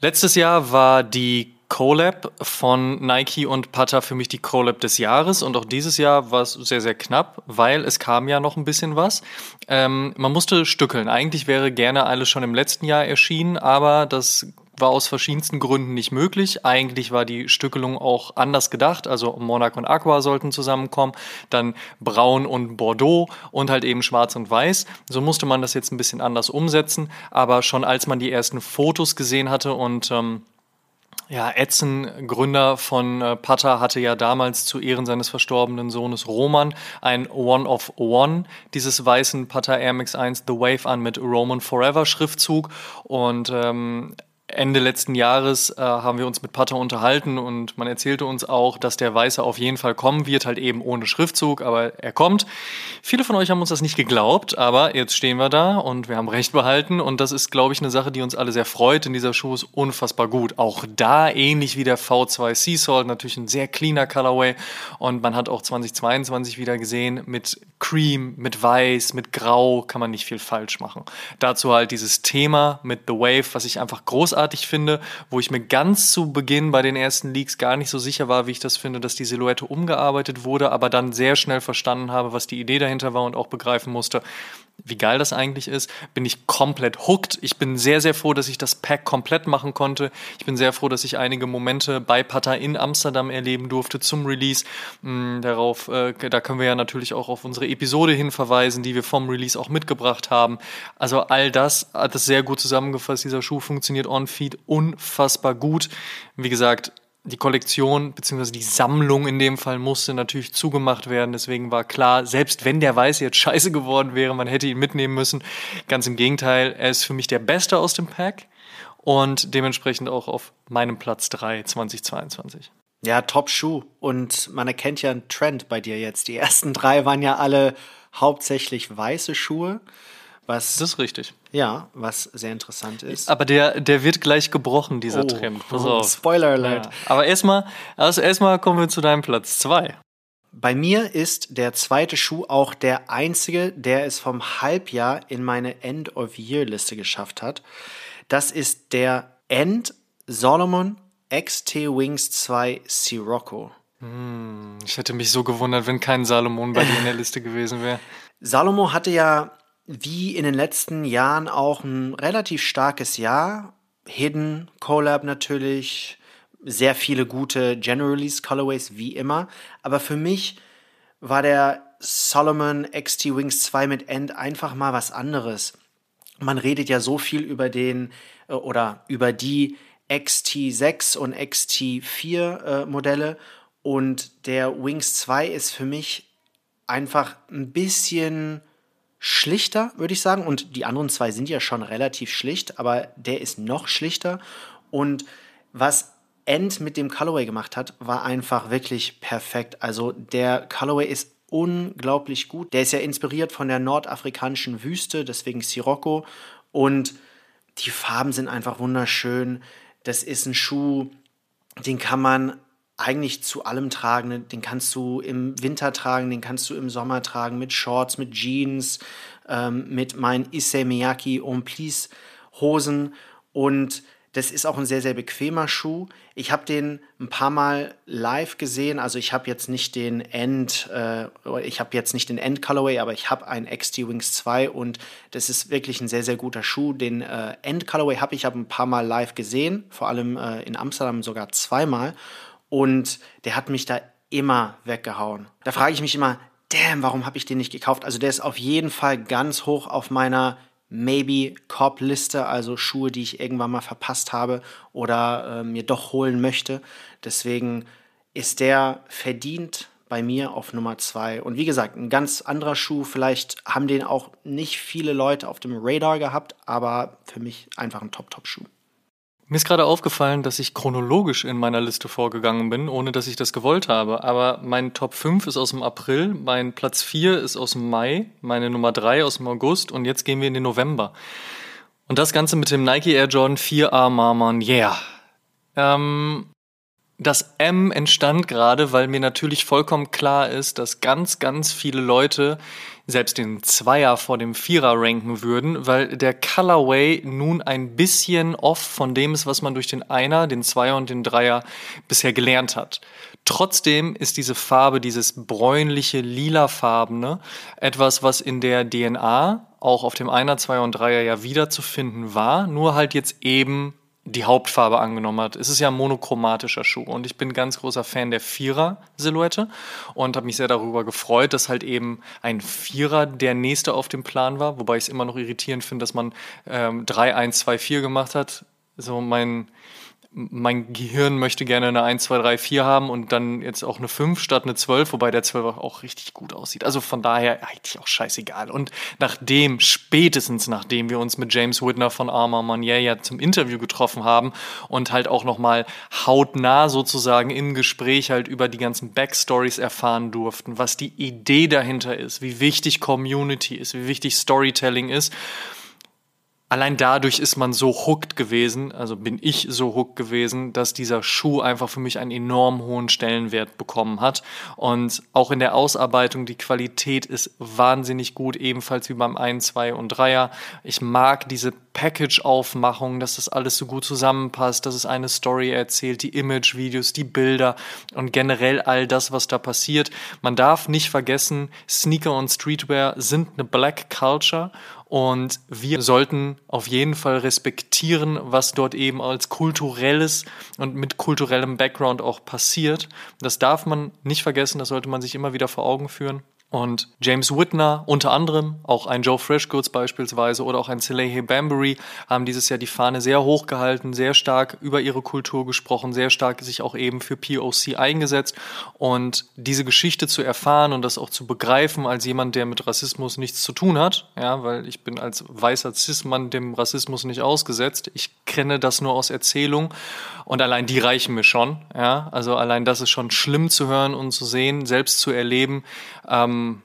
[SPEAKER 1] Letztes Jahr war die Collab von Nike und Putter für mich die Collab des Jahres und auch dieses Jahr war es sehr, sehr knapp, weil es kam ja noch ein bisschen was. Ähm, man musste stückeln. Eigentlich wäre gerne alles schon im letzten Jahr erschienen, aber das war aus verschiedensten Gründen nicht möglich. Eigentlich war die Stückelung auch anders gedacht. Also Monarch und Aqua sollten zusammenkommen, dann Braun und Bordeaux und halt eben Schwarz und Weiß. So musste man das jetzt ein bisschen anders umsetzen. Aber schon als man die ersten Fotos gesehen hatte und ähm, ja, Edson, Gründer von äh, Pata, hatte ja damals zu Ehren seines verstorbenen Sohnes Roman ein One of One dieses weißen Pata Air Max 1 The Wave an mit Roman Forever Schriftzug und ähm, Ende letzten Jahres äh, haben wir uns mit Pater unterhalten und man erzählte uns auch, dass der Weiße auf jeden Fall kommen wird, halt eben ohne Schriftzug, aber er kommt. Viele von euch haben uns das nicht geglaubt, aber jetzt stehen wir da und wir haben Recht behalten und das ist, glaube ich, eine Sache, die uns alle sehr freut, denn dieser Schuh ist unfassbar gut. Auch da ähnlich wie der V2 Sea Salt, natürlich ein sehr cleaner Colorway und man hat auch 2022 wieder gesehen, mit Cream, mit Weiß, mit Grau kann man nicht viel falsch machen. Dazu halt dieses Thema mit The Wave, was ich einfach großartig großartig finde, wo ich mir ganz zu Beginn bei den ersten Leaks gar nicht so sicher war, wie ich das finde, dass die Silhouette umgearbeitet wurde, aber dann sehr schnell verstanden habe, was die Idee dahinter war und auch begreifen musste, wie geil das eigentlich ist, bin ich komplett hooked. Ich bin sehr, sehr froh, dass ich das Pack komplett machen konnte. Ich bin sehr froh, dass ich einige Momente bei Pata in Amsterdam erleben durfte zum Release. Mm, darauf, äh, da können wir ja natürlich auch auf unsere Episode hin verweisen, die wir vom Release auch mitgebracht haben. Also all das hat es sehr gut zusammengefasst. Dieser Schuh funktioniert on-feed unfassbar gut. Wie gesagt, die Kollektion bzw. die Sammlung in dem Fall musste natürlich zugemacht werden. Deswegen war klar, selbst wenn der Weiß jetzt scheiße geworden wäre, man hätte ihn mitnehmen müssen. Ganz im Gegenteil, er ist für mich der Beste aus dem Pack und dementsprechend auch auf meinem Platz 3 2022.
[SPEAKER 2] Ja, Top-Schuh. Und man erkennt ja einen Trend bei dir jetzt. Die ersten drei waren ja alle hauptsächlich weiße Schuhe. Was,
[SPEAKER 1] das ist richtig.
[SPEAKER 2] Ja, was sehr interessant ist.
[SPEAKER 1] Aber der, der wird gleich gebrochen, dieser
[SPEAKER 2] Oh,
[SPEAKER 1] Trend. Pass
[SPEAKER 2] oh,
[SPEAKER 1] auf.
[SPEAKER 2] Spoiler Alert.
[SPEAKER 1] Ja. Aber erstmal, also erstmal kommen wir zu deinem Platz 2.
[SPEAKER 2] Bei mir ist der zweite Schuh auch der einzige, der es vom Halbjahr in meine End-of-Year-Liste geschafft hat. Das ist der End Solomon XT Wings 2 Sirocco.
[SPEAKER 1] Ich hätte mich so gewundert, wenn kein Salomon bei dir in der Liste gewesen wäre.
[SPEAKER 2] Salomo hatte ja wie in den letzten Jahren auch ein relativ starkes Jahr. Hidden Collab natürlich, sehr viele gute General Release Colorways wie immer. Aber für mich war der Solomon XT Wings 2 mit End einfach mal was anderes. Man redet ja so viel über den äh, oder über die XT6 und XT4 äh, Modelle und der Wings 2 ist für mich einfach ein bisschen schlichter, würde ich sagen. Und die anderen zwei sind ja schon relativ schlicht, aber der ist noch schlichter. Und was End mit dem Colorway gemacht hat, war einfach wirklich perfekt. Also der Colorway ist unglaublich gut. Der ist ja inspiriert von der nordafrikanischen Wüste, deswegen Sirocco. Und die Farben sind einfach wunderschön. Das ist ein Schuh, den kann man eigentlich zu allem tragen. Den kannst du im Winter tragen, den kannst du im Sommer tragen, mit Shorts, mit Jeans, ähm, mit meinen Issey Miyake On Please Hosen. Und das ist auch ein sehr, sehr bequemer Schuh. Ich habe den ein paar Mal live gesehen. Also ich habe jetzt nicht den End, äh, ich habe jetzt nicht den End Colorway, aber ich habe einen XT Wings 2 und das ist wirklich ein sehr, sehr guter Schuh. Den äh, End Colorway habe ich aber ein paar Mal live gesehen, vor allem äh, in Amsterdam sogar zweimal. Und der hat mich da immer weggehauen. Da frage ich mich immer, damn, warum habe ich den nicht gekauft? Also der ist auf jeden Fall ganz hoch auf meiner Maybe Cop Liste, also Schuhe, die ich irgendwann mal verpasst habe oder äh, mir doch holen möchte. Deswegen ist der verdient bei mir auf Nummer zwei. Und wie gesagt, ein ganz anderer Schuh. Vielleicht haben den auch nicht viele Leute auf dem Radar gehabt, aber für mich einfach ein Top-Top-Schuh.
[SPEAKER 1] Mir ist gerade aufgefallen, dass ich chronologisch in meiner Liste vorgegangen bin, ohne dass ich das gewollt habe. Aber mein Top 5 ist aus dem April, mein Platz 4 ist aus dem Mai, meine Nummer 3 aus dem August und jetzt gehen wir in den November. Und das Ganze mit dem Nike Air Jordan 4A Marmon, yeah. Ähm, das M entstand gerade, weil mir natürlich vollkommen klar ist, dass ganz, ganz viele Leute selbst den Zweier vor dem Vierer ranken würden, weil der Colorway nun ein bisschen off von dem ist, was man durch den Einer, den Zweier und den Dreier bisher gelernt hat. Trotzdem ist diese Farbe, dieses bräunliche, lilafarbene, etwas, was in der DNA auch auf dem Einer, Zweier und Dreier ja wiederzufinden war, nur halt jetzt eben die Hauptfarbe angenommen hat. Es ist ja ein monochromatischer Schuh und ich bin ganz großer Fan der Vierer-Silhouette und habe mich sehr darüber gefreut, dass halt eben ein Vierer der nächste auf dem Plan war, wobei ich es immer noch irritierend finde, dass man ähm, 3, 1, 2, 4 gemacht hat. So mein mein Gehirn möchte gerne eine 1, 2, 3, 4 haben und dann jetzt auch eine 5 statt eine 12, wobei der 12 auch richtig gut aussieht. Also von daher eigentlich auch scheißegal. Und nachdem, spätestens nachdem wir uns mit James Whitner von Armor Manier ja zum Interview getroffen haben und halt auch nochmal hautnah sozusagen im Gespräch halt über die ganzen Backstories erfahren durften, was die Idee dahinter ist, wie wichtig Community ist, wie wichtig Storytelling ist allein dadurch ist man so hooked gewesen, also bin ich so hooked gewesen, dass dieser Schuh einfach für mich einen enorm hohen Stellenwert bekommen hat. Und auch in der Ausarbeitung, die Qualität ist wahnsinnig gut, ebenfalls wie beim 1, 2 und 3er. Ich mag diese Package-Aufmachung, dass das alles so gut zusammenpasst, dass es eine Story erzählt, die Image-Videos, die Bilder und generell all das, was da passiert. Man darf nicht vergessen, Sneaker und Streetwear sind eine Black Culture und wir sollten auf jeden Fall respektieren, was dort eben als kulturelles und mit kulturellem Background auch passiert. Das darf man nicht vergessen, das sollte man sich immer wieder vor Augen führen. Und James Whitner unter anderem, auch ein Joe Freshgoods beispielsweise oder auch ein Salehe Bambury haben dieses Jahr die Fahne sehr hoch gehalten, sehr stark über ihre Kultur gesprochen, sehr stark sich auch eben für POC eingesetzt. Und diese Geschichte zu erfahren und das auch zu begreifen als jemand, der mit Rassismus nichts zu tun hat, ja, weil ich bin als weißer Cis-Mann dem Rassismus nicht ausgesetzt. Ich kenne das nur aus Erzählung und allein die reichen mir schon, ja. Also allein das ist schon schlimm zu hören und zu sehen, selbst zu erleben. Ähm,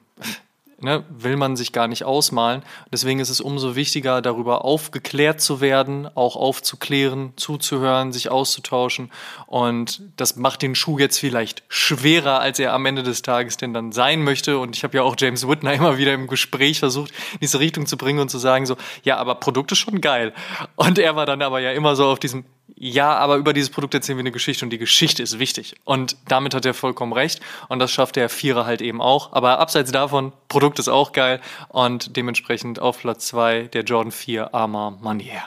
[SPEAKER 1] ne, will man sich gar nicht ausmalen. Deswegen ist es umso wichtiger, darüber aufgeklärt zu werden, auch aufzuklären, zuzuhören, sich auszutauschen. Und das macht den Schuh jetzt vielleicht schwerer, als er am Ende des Tages denn dann sein möchte. Und ich habe ja auch James Whitner immer wieder im Gespräch versucht, in diese Richtung zu bringen und zu sagen so, ja, aber Produkt ist schon geil. Und er war dann aber ja immer so auf diesem, ja, aber über dieses Produkt erzählen wir eine Geschichte und die Geschichte ist wichtig. Und damit hat er vollkommen recht. Und das schafft der Vierer halt eben auch. Aber abseits davon, Produkt ist auch geil. Und dementsprechend auf Platz zwei der Jordan 4 Armor Manier.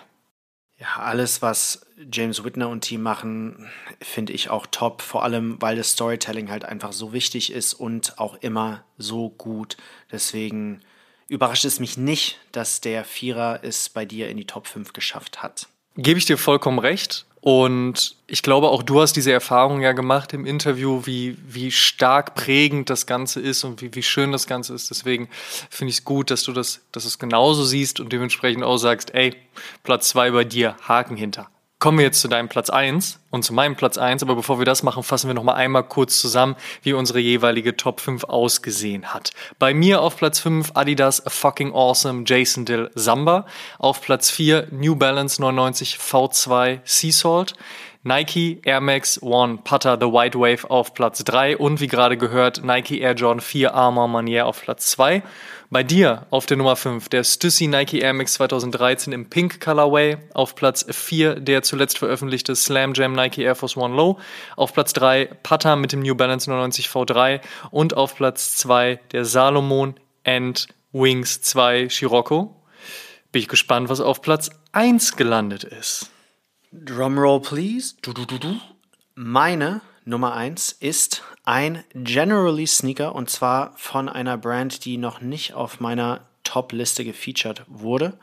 [SPEAKER 2] Ja, alles, was James Whitner und Team machen, finde ich auch top. Vor allem, weil das Storytelling halt einfach so wichtig ist und auch immer so gut. Deswegen überrascht es mich nicht, dass der Vierer es bei dir in die Top 5 geschafft hat.
[SPEAKER 1] Gebe ich dir vollkommen recht. Und ich glaube, auch du hast diese Erfahrung ja gemacht im Interview, wie, wie stark prägend das Ganze ist und wie, wie schön das Ganze ist. Deswegen finde ich es gut, dass du das, dass es genauso siehst und dementsprechend auch sagst, ey, Platz zwei bei dir, Haken hinter. Kommen wir jetzt zu deinem Platz eins und zu meinem Platz eins. aber bevor wir das machen, fassen wir noch mal einmal kurz zusammen, wie unsere jeweilige Top 5 ausgesehen hat. Bei mir auf Platz 5 Adidas Fucking Awesome Jason Dill Samba, auf Platz 4 New Balance 99 V2 Sea Salt, Nike Air Max One Putter The White Wave auf Platz 3 und wie gerade gehört Nike Air Jordan 4 Armor Manier auf Platz 2. Bei dir auf der Nummer 5 der Stussy Nike Air Max 2013 im Pink Colorway. Auf Platz 4 der zuletzt veröffentlichte Slam Jam Nike Air Force One Low. Auf Platz 3 Putter mit dem New Balance 99 V3. Und auf Platz 2 der Salomon and Wings 2 Scirocco. Bin ich gespannt, was auf Platz 1 gelandet ist.
[SPEAKER 2] Drumroll, please. Du, du, du, du. Meine Nummer 1 ist ein Generally Sneaker und zwar von einer Brand, die noch nicht auf meiner Top-Liste gefeatured wurde.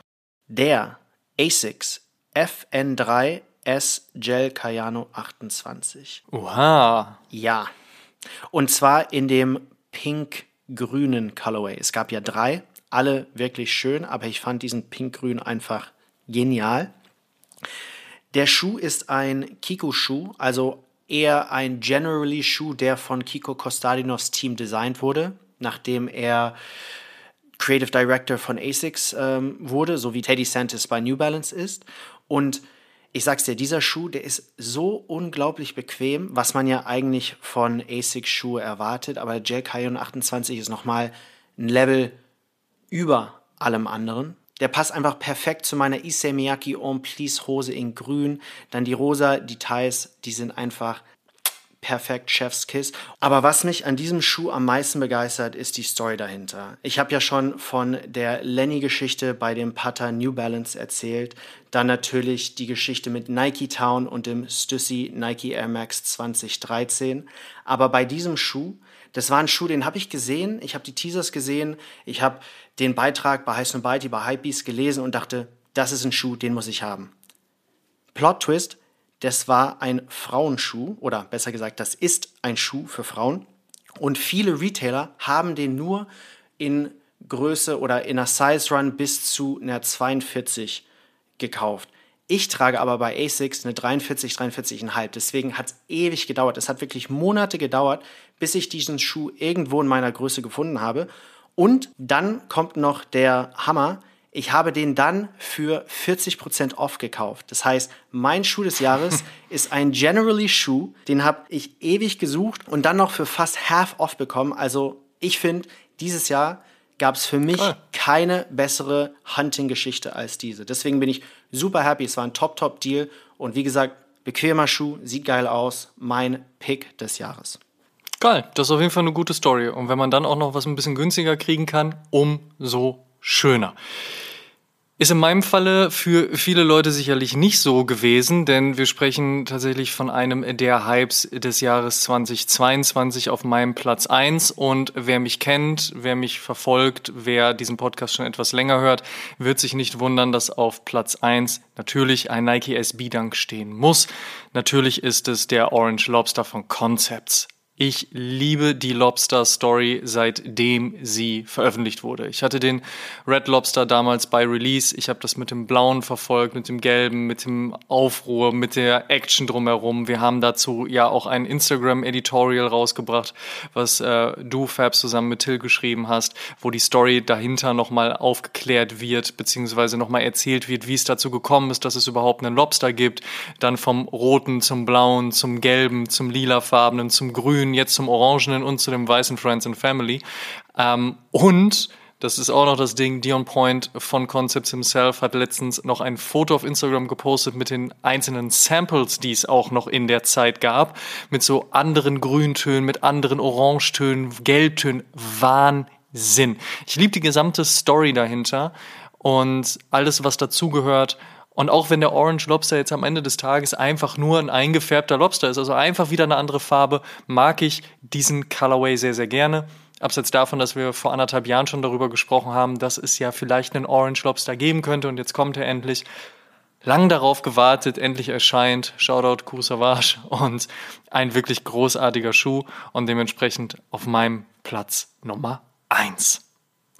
[SPEAKER 2] Der ASICS FN3 S Gel Cayano 28.
[SPEAKER 1] Oha.
[SPEAKER 2] Ja. Und zwar in dem pink-grünen Colorway. Es gab ja drei, alle wirklich schön, aber ich fand diesen pink-grün einfach genial. Der Schuh ist ein Kiko-Schuh, also eher ein Generally Schuh, der von Kiko Kostadinos Team designt wurde, nachdem er Creative Director von ASICS ähm, wurde, so wie Teddy Santis bei New Balance ist. Und ich sag's dir, dieser Schuh, der ist so unglaublich bequem, was man ja eigentlich von ASICS Schuhe erwartet, aber der Cayenne 28 ist nochmal ein Level über allem anderen. Der passt einfach perfekt zu meiner Issey Miyake On Please Hose in grün. Dann die rosa Details, die sind einfach perfekt Chef's Kiss. Aber was mich an diesem Schuh am meisten begeistert, ist die Story dahinter. Ich habe ja schon von der Lenny-Geschichte bei dem Putter New Balance erzählt. Dann natürlich die Geschichte mit Nike Town und dem Stussy Nike Air Max 2013. Aber bei diesem Schuh, das war ein Schuh, den habe ich gesehen. Ich habe die Teasers gesehen. Ich habe den Beitrag bei Heiß Byte, bei Hypebeast gelesen und dachte, das ist ein Schuh, den muss ich haben. Plot Twist, das war ein Frauenschuh oder besser gesagt, das ist ein Schuh für Frauen. Und viele Retailer haben den nur in Größe oder in einer Size Run bis zu einer 42 gekauft. Ich trage aber bei ASICS eine 43, 43,5. Deswegen hat es ewig gedauert. Es hat wirklich Monate gedauert, bis ich diesen Schuh irgendwo in meiner Größe gefunden habe. Und dann kommt noch der Hammer. Ich habe den dann für 40% off gekauft. Das heißt, mein Schuh des Jahres ist ein Generally Schuh. Den habe ich ewig gesucht und dann noch für fast half off bekommen. Also ich finde, dieses Jahr gab es für mich Cool. keine bessere Hunting-Geschichte als diese. Deswegen bin ich super happy. Es war ein Top-Top-Deal. Und wie gesagt, bequemer Schuh, sieht geil aus. Mein Pick des Jahres.
[SPEAKER 1] Geil, das ist auf jeden Fall eine gute Story. Und wenn man dann auch noch was ein bisschen günstiger kriegen kann, umso schöner. Ist in meinem Falle für viele Leute sicherlich nicht so gewesen, denn wir sprechen tatsächlich von einem der Hypes des Jahres 2022 auf meinem Platz eins Und wer mich kennt, wer mich verfolgt, wer diesen Podcast schon etwas länger hört, wird sich nicht wundern, dass auf Platz eins natürlich ein Nike SB Dunk stehen muss. Natürlich ist es der Orange Lobster von Concepts. Ich liebe die Lobster Story, seitdem sie veröffentlicht wurde. Ich hatte den Red Lobster damals bei Release. Ich habe das mit dem Blauen verfolgt, mit dem Gelben, mit dem Aufruhr, mit der Action drumherum. Wir haben dazu ja auch ein Instagram-Editorial rausgebracht, was äh, du, Fabs, zusammen mit Till geschrieben hast, wo die Story dahinter nochmal aufgeklärt wird, beziehungsweise nochmal erzählt wird, wie es dazu gekommen ist, dass es überhaupt einen Lobster gibt. Dann vom Roten zum Blauen, zum Gelben, zum Lilafarbenen, zum Grünen grünen, jetzt zum orangenen und zu dem weißen Friends and Family. Ähm, und das ist auch noch das Ding. Dion Point von Concepts himself hat letztens noch ein Foto auf Instagram gepostet mit den einzelnen Samples, die es auch noch in der Zeit gab. Mit so anderen Grüntönen, mit anderen Orangetönen, Gelbtönen. Wahnsinn. Ich liebe die gesamte Story dahinter und alles, was dazugehört. Und auch wenn der Orange Lobster jetzt am Ende des Tages einfach nur ein eingefärbter Lobster ist, also einfach wieder eine andere Farbe, mag ich diesen Colorway sehr, sehr gerne. Abseits davon, dass wir vor anderthalb Jahren schon darüber gesprochen haben, dass es ja vielleicht einen Orange Lobster geben könnte und jetzt kommt er endlich. Lang darauf gewartet, endlich erscheint. Shoutout Kusavage und ein wirklich großartiger Schuh und dementsprechend auf meinem Platz Nummer eins.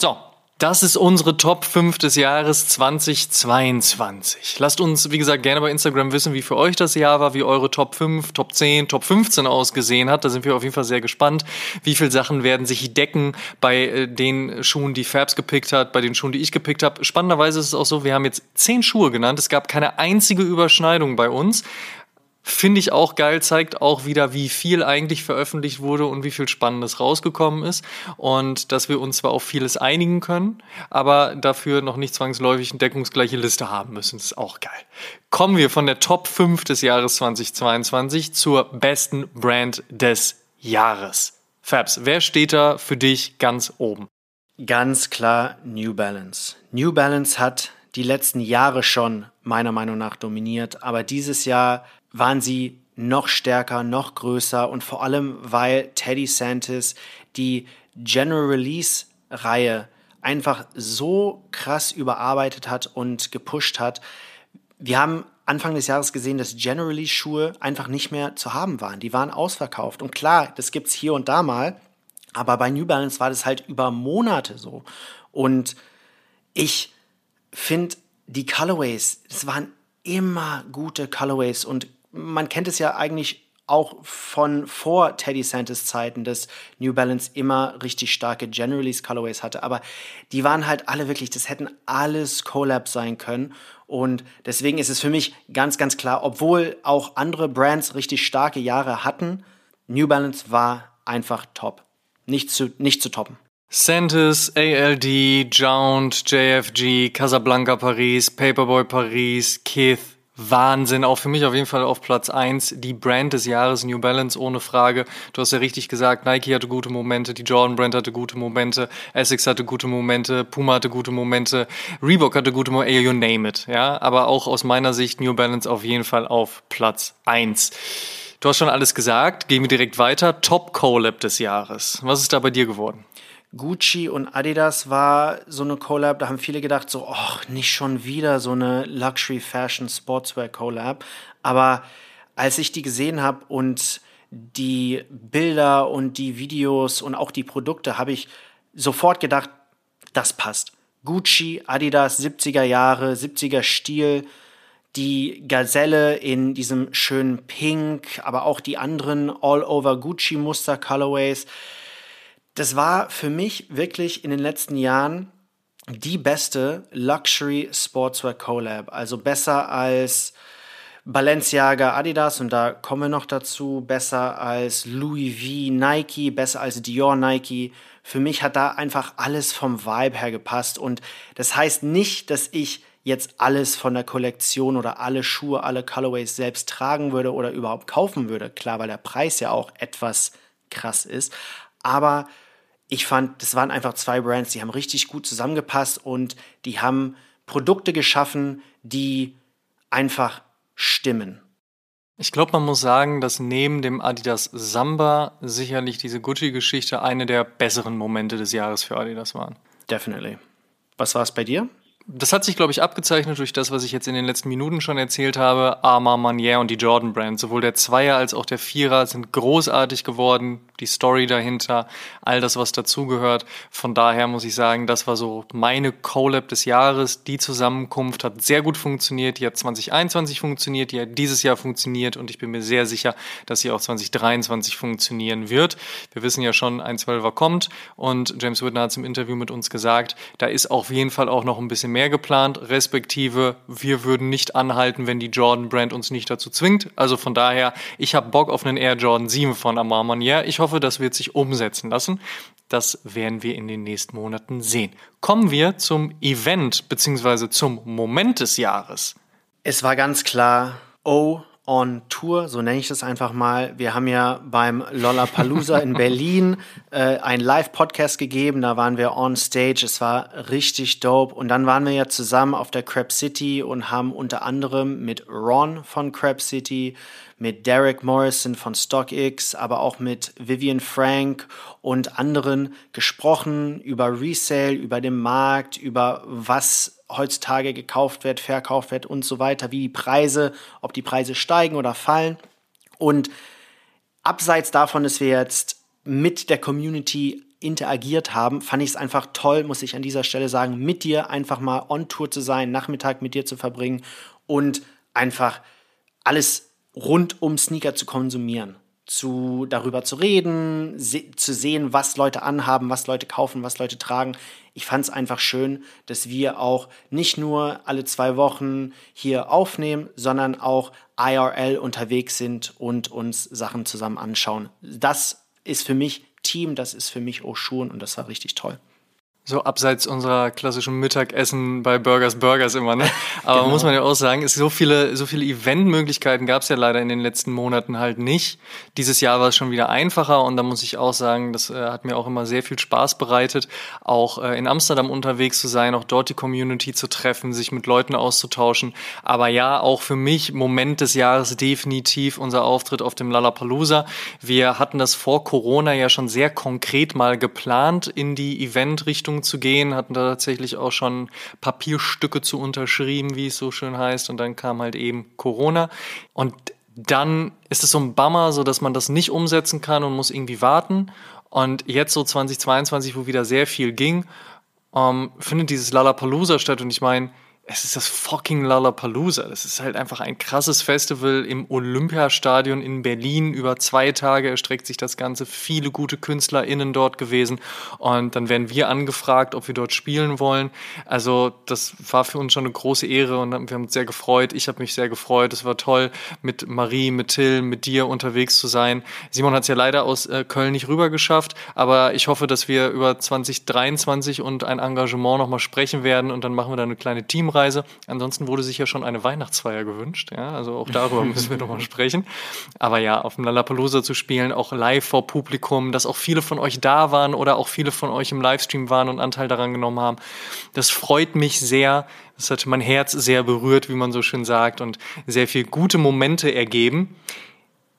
[SPEAKER 1] So, das ist unsere Top 5 des Jahres 2022. Lasst uns, wie gesagt, gerne bei Instagram wissen, wie für euch das Jahr war, wie eure Top 5, Top 10, Top 15 ausgesehen hat. Da sind wir auf jeden Fall sehr gespannt. Wie viele Sachen werden sich decken bei äh, den Schuhen, die Fabs gepickt hat, bei den Schuhen, die ich gepickt habe. Spannenderweise ist es auch so, wir haben jetzt 10 Schuhe genannt. Es gab keine einzige Überschneidung bei uns. Finde ich auch geil, zeigt auch wieder, wie viel eigentlich veröffentlicht wurde und wie viel Spannendes rausgekommen ist. Und dass wir uns zwar auf vieles einigen können, aber dafür noch nicht zwangsläufig eine deckungsgleiche Liste haben müssen. Das ist auch geil. Kommen wir von der Top 5 des Jahres 2022 zur besten Brand des Jahres. Fabs, wer steht da für dich ganz oben?
[SPEAKER 2] Ganz klar New Balance. New Balance hat die letzten Jahre schon meiner Meinung nach dominiert, aber dieses Jahr waren sie noch stärker, noch größer und vor allem, weil Teddy Santis die General Release Reihe einfach so krass überarbeitet hat und gepusht hat. Wir haben Anfang des Jahres gesehen, dass General Release Schuhe einfach nicht mehr zu haben waren. Die waren ausverkauft. Und klar, das gibt's hier und da mal. Aber bei New Balance war das halt über Monate so. Und ich finde, die Colorways, das waren immer gute Colorways und man kennt es ja eigentlich auch von vor Teddy Santis Zeiten, dass New Balance immer richtig starke Generalist Colorways hatte, aber die waren halt alle wirklich, das hätten alles Collabs sein können und deswegen ist es für mich ganz, ganz klar, obwohl auch andere Brands richtig starke Jahre hatten, New Balance war einfach top. Nicht zu, nicht zu toppen.
[SPEAKER 1] Santis, ALD, Jount, JFG, Casablanca Paris, Paperboy Paris, Keith, Wahnsinn, auch für mich auf jeden Fall auf Platz eins die Brand des Jahres, New Balance, ohne Frage. Du hast ja richtig gesagt, Nike hatte gute Momente, die Jordan Brand hatte gute Momente, Essex hatte gute Momente, Puma hatte gute Momente, Reebok hatte gute Momente, you name it, ja. Aber auch aus meiner Sicht New Balance auf jeden Fall auf Platz eins. Du hast schon alles gesagt, gehen wir direkt weiter. Top Collab des Jahres. Was ist da bei dir geworden?
[SPEAKER 2] Gucci und Adidas war so eine Collab, da haben viele gedacht, so, ach, nicht schon wieder so eine Luxury Fashion Sportswear Collab. Aber als ich die gesehen habe und die Bilder und die Videos und auch die Produkte, habe ich sofort gedacht, das passt. Gucci, Adidas, 70er Jahre, 70er Stil, die Gazelle in diesem schönen Pink, aber auch die anderen All-Over Gucci-Muster Colorways. Das war für mich wirklich in den letzten Jahren die beste Luxury Sportswear Collab. Also besser als Balenciaga Adidas und da kommen wir noch dazu, besser als Louis V Nike, besser als Dior Nike. Für mich hat da einfach alles vom Vibe her gepasst und das heißt nicht, dass ich jetzt alles von der Kollektion oder alle Schuhe, alle Colorways selbst tragen würde oder überhaupt kaufen würde. Klar, weil der Preis ja auch etwas krass ist. Aber ich fand, das waren einfach zwei Brands, die haben richtig gut zusammengepasst und die haben Produkte geschaffen, die einfach stimmen.
[SPEAKER 1] Ich glaube, man muss sagen, dass neben dem Adidas Samba sicherlich diese Gucci-Geschichte eine der besseren Momente des Jahres für Adidas waren.
[SPEAKER 2] Definitely. Was war es bei dir?
[SPEAKER 1] Das hat sich, glaube ich, abgezeichnet durch das, was ich jetzt in den letzten Minuten schon erzählt habe. Armand Manier und die Jordan Brand. Sowohl der Zweier als auch der Vierer sind großartig geworden. Die Story dahinter, all das, was dazugehört. Von daher muss ich sagen, das war so meine Collab des Jahres. Die Zusammenkunft hat sehr gut funktioniert. Die hat 2021 funktioniert, die hat dieses Jahr funktioniert und ich bin mir sehr sicher, dass sie auch 2023 funktionieren wird. Wir wissen ja schon, ein Zwölfer kommt und James Whitner hat es im Interview mit uns gesagt, da ist auf jeden Fall auch noch ein bisschen mehr geplant, respektive wir würden nicht anhalten, wenn die Jordan Brand uns nicht dazu zwingt. Also von daher, ich habe Bock auf einen Air Jordan 7 von Amar Manier. Ich hoffe, das wird sich umsetzen lassen. Das werden wir in den nächsten Monaten sehen. Kommen wir zum Event bzw. zum Moment des Jahres.
[SPEAKER 2] Es war ganz klar, oh on Tour, so nenne ich das einfach mal. Wir haben ja beim Lollapalooza in Berlin äh, einen Live-Podcast gegeben, da waren wir on stage, es war richtig dope. Und dann waren wir ja zusammen auf der Crab City und haben unter anderem mit Ron von Crab City, mit Derek Morrison von StockX, aber auch mit Vivian Frank und anderen gesprochen über Resale, über den Markt, über was heutzutage gekauft wird, verkauft wird und so weiter, wie die Preise, ob die Preise steigen oder fallen. Und abseits davon, dass wir jetzt mit der Community interagiert haben, fand ich es einfach toll, muss ich an dieser Stelle sagen, mit dir einfach mal on Tour zu sein, Nachmittag mit dir zu verbringen und einfach alles rund um Sneaker zu konsumieren zu darüber zu reden, se zu sehen, was Leute anhaben, was Leute kaufen, was Leute tragen. Ich fand es einfach schön, dass wir auch nicht nur alle zwei Wochen hier aufnehmen, sondern auch IRL unterwegs sind und uns Sachen zusammen anschauen. Das ist für mich Team, das ist für mich Oshun und das war richtig toll.
[SPEAKER 1] So abseits unserer klassischen Mittagessen bei Burgers Burgers immer, ne? Aber genau. muss man ja auch sagen, es so viele, so viele Eventmöglichkeiten gab es ja leider in den letzten Monaten halt nicht. Dieses Jahr war es schon wieder einfacher und da muss ich auch sagen, das äh, hat mir auch immer sehr viel Spaß bereitet, auch äh, in Amsterdam unterwegs zu sein, auch dort die Community zu treffen, sich mit Leuten auszutauschen. Aber ja, auch für mich Moment des Jahres definitiv unser Auftritt auf dem Lollapalooza. Wir hatten das vor Corona ja schon sehr konkret mal geplant in die Event-Richtung Richtung zu gehen, hatten da tatsächlich auch schon Papierstücke zu unterschrieben, wie es so schön heißt. Und dann kam halt eben Corona. Und dann ist es so ein Bummer, so dass man das nicht umsetzen kann und muss irgendwie warten. Und jetzt so 2022, wo wieder sehr viel ging, ähm, findet dieses Lollapalooza statt. Und ich meine, es ist das fucking Lollapalooza. Das ist halt einfach ein krasses Festival im Olympiastadion in Berlin. Über zwei Tage erstreckt sich das Ganze. Viele gute KünstlerInnen dort gewesen. Und dann werden wir angefragt, ob wir dort spielen wollen. Also das war für uns schon eine große Ehre und wir haben uns sehr gefreut. Ich habe mich sehr gefreut. Es war toll, mit Marie, mit Till, mit dir unterwegs zu sein. Simon hat es ja leider aus äh, Köln nicht rüber geschafft. Aber ich hoffe, dass wir über 2023 und ein Engagement nochmal sprechen werden. Und dann machen wir da eine kleine Teamreise Anreise. Ansonsten wurde sich ja schon eine Weihnachtsfeier gewünscht. Ja, also auch darüber müssen wir nochmal sprechen. Aber ja, auf dem Lollapalooza zu spielen, auch live vor Publikum, dass auch viele von euch da waren oder auch viele von euch im Livestream waren und Anteil daran genommen haben. Das freut mich sehr. Das hat mein Herz sehr berührt, wie man so schön sagt, und sehr viel gute Momente ergeben.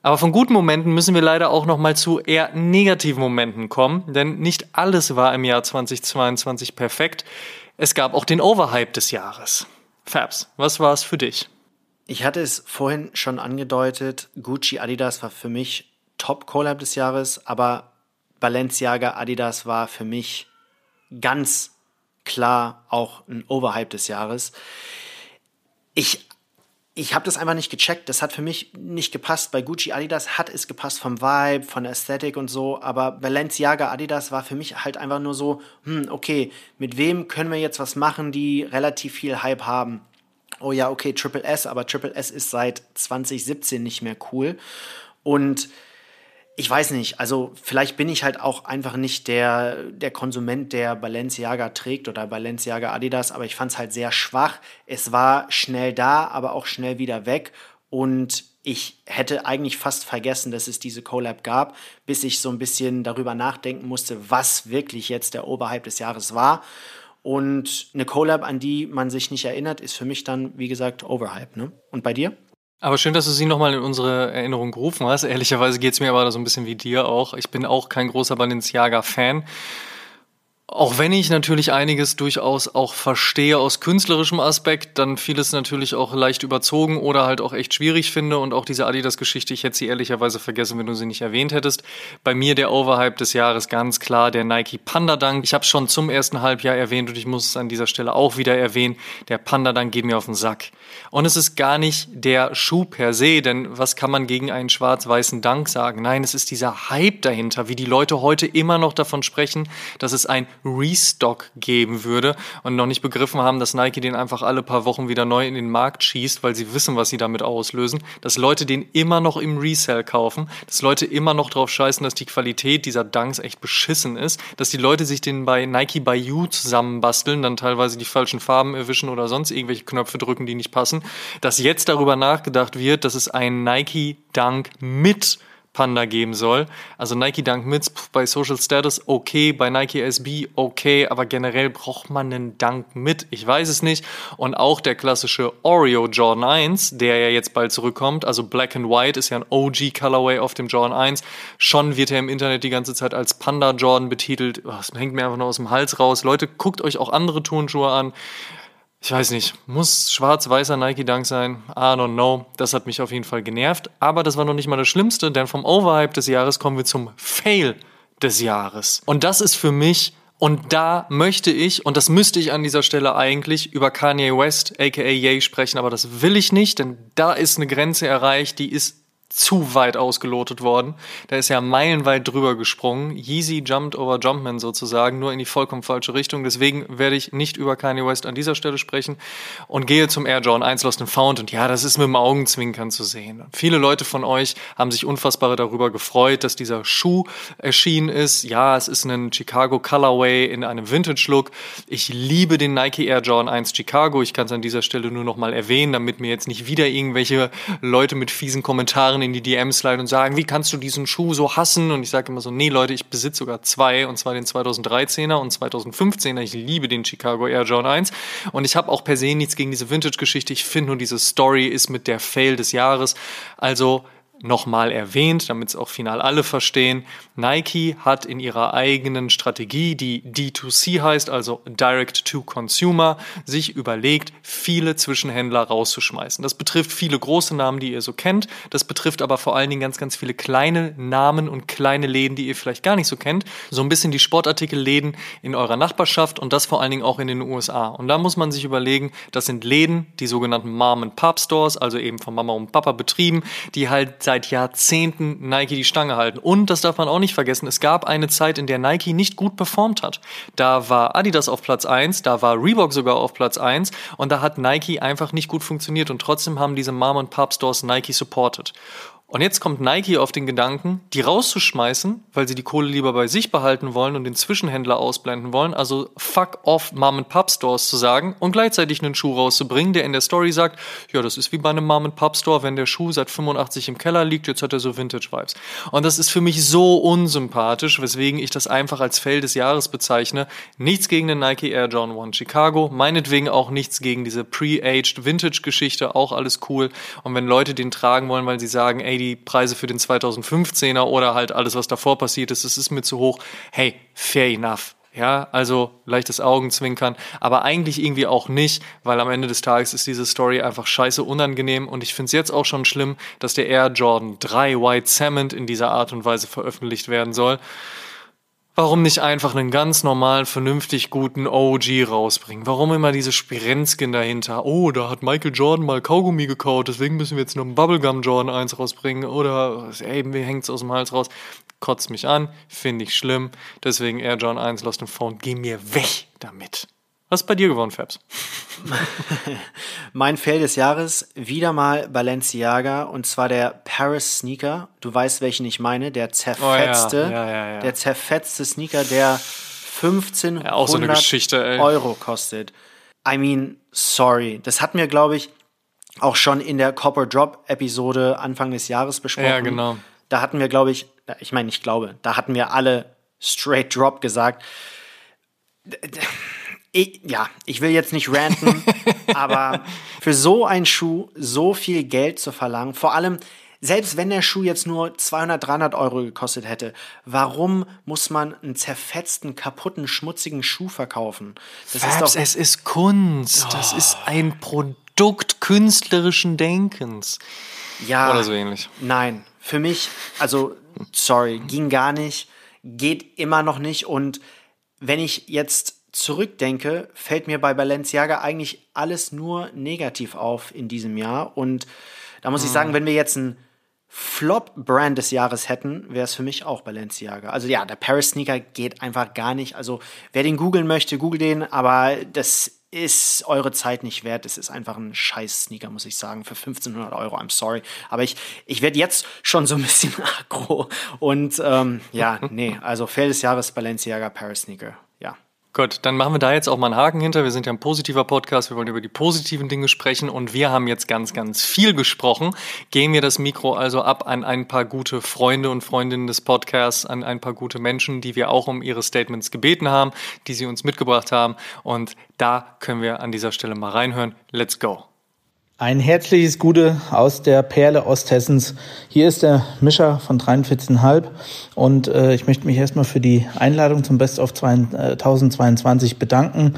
[SPEAKER 1] Aber von guten Momenten müssen wir leider auch noch mal zu eher negativen Momenten kommen, denn nicht alles war im Jahr 2022 perfekt. Es gab auch den Overhype des Jahres. Fabs, was war es für dich?
[SPEAKER 2] Ich hatte es vorhin schon angedeutet, Gucci Adidas war für mich Top Collab des Jahres, aber Balenciaga Adidas war für mich ganz klar auch ein Overhype des Jahres. Ich ich habe das einfach nicht gecheckt. Das hat für mich nicht gepasst. Bei Gucci Adidas hat es gepasst vom Vibe, von der Ästhetik und so. Aber Balenciaga Adidas war für mich halt einfach nur so, hm, okay, mit wem können wir jetzt was machen, die relativ viel Hype haben? Oh ja, okay, Triple S, aber Triple S ist seit 2017 nicht mehr cool. Und ich weiß nicht, also vielleicht bin ich halt auch einfach nicht der, der Konsument, der Balenciaga trägt oder Balenciaga Adidas, aber ich fand es halt sehr schwach. Es war schnell da, aber auch schnell wieder weg. Und ich hätte eigentlich fast vergessen, dass es diese Collab gab, bis ich so ein bisschen darüber nachdenken musste, was wirklich jetzt der Oberhype des Jahres war. Und eine Collab, an die man sich nicht erinnert, ist für mich dann, wie gesagt, Overhype. Ne? Und bei dir?
[SPEAKER 1] Aber schön, dass du sie nochmal in unsere Erinnerung gerufen hast. Ehrlicherweise geht es mir aber so ein bisschen wie dir auch. Ich bin auch kein großer Balenciaga-Fan. Auch wenn ich natürlich einiges durchaus auch verstehe aus künstlerischem Aspekt, dann vieles natürlich auch leicht überzogen oder halt auch echt schwierig finde. Und auch diese Adidas-Geschichte, ich hätte sie ehrlicherweise vergessen, wenn du sie nicht erwähnt hättest. Bei mir der Overhype des Jahres ganz klar der Nike Panda Dunk. Ich habe schon zum ersten Halbjahr erwähnt und ich muss es an dieser Stelle auch wieder erwähnen. Der Panda Dunk geht mir auf den Sack. Und es ist gar nicht der Schuh per se, denn was kann man gegen einen schwarz-weißen Dunk sagen? Nein, es ist dieser Hype dahinter, wie die Leute heute immer noch davon sprechen, dass es ein Restock geben würde und noch nicht begriffen haben, dass Nike den einfach alle paar Wochen wieder neu in den Markt schießt, weil sie wissen, was sie damit auslösen, dass Leute den immer noch im Resell kaufen, dass Leute immer noch drauf scheißen, dass die Qualität dieser Dunks echt beschissen ist, dass die Leute sich den bei Nike by You zusammenbasteln, dann teilweise die falschen Farben erwischen oder sonst irgendwelche Knöpfe drücken, die nicht passen, dass jetzt darüber nachgedacht wird, dass es einen Nike Dunk mit Panda geben soll. Also Nike Dunk Mids bei Social Status okay, bei Nike SB okay, aber generell braucht man einen Dunk mit. Ich weiß es nicht. Und auch der klassische Oreo Jordan 1, der ja jetzt bald zurückkommt, also Black and White ist ja ein OG Colorway auf dem Jordan 1. Schon wird er im Internet die ganze Zeit als Panda Jordan betitelt. Das hängt mir einfach nur aus dem Hals raus. Leute, guckt euch auch andere Turnschuhe an ich weiß nicht, muss schwarz-weißer Nike Dunk sein? I don't know. Das hat mich auf jeden Fall genervt. Aber das war noch nicht mal das Schlimmste, denn vom Overhype des Jahres kommen wir zum Fail des Jahres. Und das ist für mich und da möchte ich, und das müsste ich an dieser Stelle eigentlich, über Kanye West, aka Ye, sprechen, aber das will ich nicht, denn da ist eine Grenze erreicht, die ist zu weit ausgelotet worden. Da ist ja meilenweit drüber gesprungen. Yeezy jumped over Jumpman sozusagen, nur in die vollkommen falsche Richtung. Deswegen werde ich nicht über Kanye West an dieser Stelle sprechen und gehe zum Air Jordan 1 Lost and Found. Und ja, das ist mit dem Augenzwinkern zu sehen. Viele Leute von euch haben sich unfassbar darüber gefreut, dass dieser Schuh erschienen ist. Ja, es ist ein Chicago Colorway in einem Vintage-Look. Ich liebe den Nike Air Jordan 1 Chicago. Ich kann es an dieser Stelle nur noch mal erwähnen, damit mir jetzt nicht wieder irgendwelche Leute mit fiesen Kommentaren Kommentaren in die DMs leiten und sagen, wie kannst du diesen Schuh so hassen? Und ich sage immer so, nee Leute, ich besitze sogar zwei, und zwar den 2013er und 2015er. Ich liebe den Chicago Air Jordan 1 und ich habe auch per se nichts gegen diese Vintage-Geschichte. Ich finde nur, diese Story ist mit der Fail des Jahres. Also nochmal erwähnt, damit es auch final alle verstehen. Nike hat in ihrer eigenen Strategie, die D2C heißt, also Direct to Consumer, sich überlegt, viele Zwischenhändler rauszuschmeißen. Das betrifft viele große Namen, die ihr so kennt. Das betrifft aber vor allen Dingen ganz, ganz viele kleine Namen und kleine Läden, die ihr vielleicht gar nicht so kennt. So ein bisschen die Sportartikelläden in eurer Nachbarschaft und das vor allen Dingen auch in den USA. Und da muss man sich überlegen, das sind Läden, die sogenannten Mom and Pop Stores, also eben von Mama und Papa betrieben, die halt seit Jahrzehnten Nike die Stange halten. Und das darf man auch nicht vergessen, es gab eine Zeit, in der Nike nicht gut performt hat. Da war Adidas auf Platz 1, da war Reebok sogar auf Platz 1 und da hat Nike einfach nicht gut funktioniert und trotzdem haben diese Mom und Pop Stores Nike supported. Und jetzt kommt Nike auf den Gedanken, die rauszuschmeißen, weil sie die Kohle lieber bei sich behalten wollen und den Zwischenhändler ausblenden wollen, also fuck off Mom and Pop Stores zu sagen und gleichzeitig einen Schuh rauszubringen, der in der Story sagt, ja, das ist wie bei einem Mom and Pop Store, wenn der Schuh seit 85 im Keller liegt, jetzt hat er so Vintage Vibes. Und das ist für mich so unsympathisch, weswegen ich das einfach als Fail des Jahres bezeichne. Nichts gegen den Nike Air John 1 Chicago, meinetwegen auch nichts gegen diese pre-aged Vintage Geschichte, auch alles cool. Und wenn Leute den tragen wollen, weil sie sagen, ey, die Preise für den 2015er oder halt alles, was davor passiert ist, das ist mir zu hoch. Hey, fair enough. Ja, also leichtes Augenzwinkern, aber eigentlich irgendwie auch nicht, weil am Ende des Tages ist diese Story einfach scheiße unangenehm und ich finde es jetzt auch schon schlimm, dass der Air Jordan 3 White Cement in dieser Art und Weise veröffentlicht werden soll. Warum nicht einfach einen ganz normalen, vernünftig guten OG rausbringen? Warum immer diese Spirenzken dahinter? Oh, da hat Michael Jordan mal Kaugummi gekaut, deswegen müssen wir jetzt noch einen Bubblegum Jordan 1 rausbringen. Oder, ey, mir hängt's aus dem Hals raus. Kotzt mich an, finde ich schlimm. Deswegen Air Jordan 1 Lost and Found, geh mir weg damit. Was ist bei dir geworden, Fabs?
[SPEAKER 2] mein Fail des Jahres, wieder mal Balenciaga und zwar der Paris Sneaker. Du weißt, welchen ich meine, der zerfetzte, oh, ja. Ja, ja, der zerfetzte Sneaker, der 1500 so Euro kostet. I mean, sorry. Das hatten wir, glaube ich, auch schon in der Copper Drop Episode Anfang des Jahres besprochen. Ja, genau. Da hatten wir, glaube ich, ich meine, ich glaube, da hatten wir alle straight drop gesagt ich, ja, ich will jetzt nicht ranten, aber für so einen Schuh so viel Geld zu verlangen, vor allem selbst wenn der Schuh jetzt nur 200, 300 Euro gekostet hätte, warum muss man einen zerfetzten, kaputten, schmutzigen Schuh verkaufen?
[SPEAKER 1] Das Fabs, ist doch, es ist Kunst. Oh. Das ist ein Produkt künstlerischen Denkens.
[SPEAKER 2] Ja. Oder so ähnlich. Nein, für mich, also, sorry, ging gar nicht, geht immer noch nicht und wenn ich jetzt zurückdenke, fällt mir bei Balenciaga eigentlich alles nur negativ auf in diesem Jahr. Und da muss mhm. ich sagen, wenn wir jetzt einen Flop-Brand des Jahres hätten, wäre es für mich auch Balenciaga. Also ja, der Paris-Sneaker geht einfach gar nicht. Also wer den googeln möchte, google den, aber das ist eure Zeit nicht wert. Es ist einfach ein scheiß Sneaker, muss ich sagen, für 1500 Euro. I'm sorry. Aber ich, ich werde jetzt schon so ein bisschen aggro. Und ähm, ja, nee, also Fail des Jahres Balenciaga Paris Sneaker.
[SPEAKER 1] Gut, dann machen wir da jetzt auch mal einen Haken hinter. Wir sind ja ein positiver Podcast, wir wollen über die positiven Dinge sprechen und wir haben jetzt ganz, ganz viel gesprochen. Gehen wir das Mikro also ab an ein paar gute Freunde und Freundinnen des Podcasts, an ein paar gute Menschen, die wir auch um ihre Statements gebeten haben, die sie uns mitgebracht haben und da können wir an dieser Stelle mal reinhören. Let's go.
[SPEAKER 3] Ein herzliches Gute aus der Perle Osthessens. Hier ist der Mischer von 43,5 und äh, ich möchte mich erstmal für die Einladung zum Best of 2022 bedanken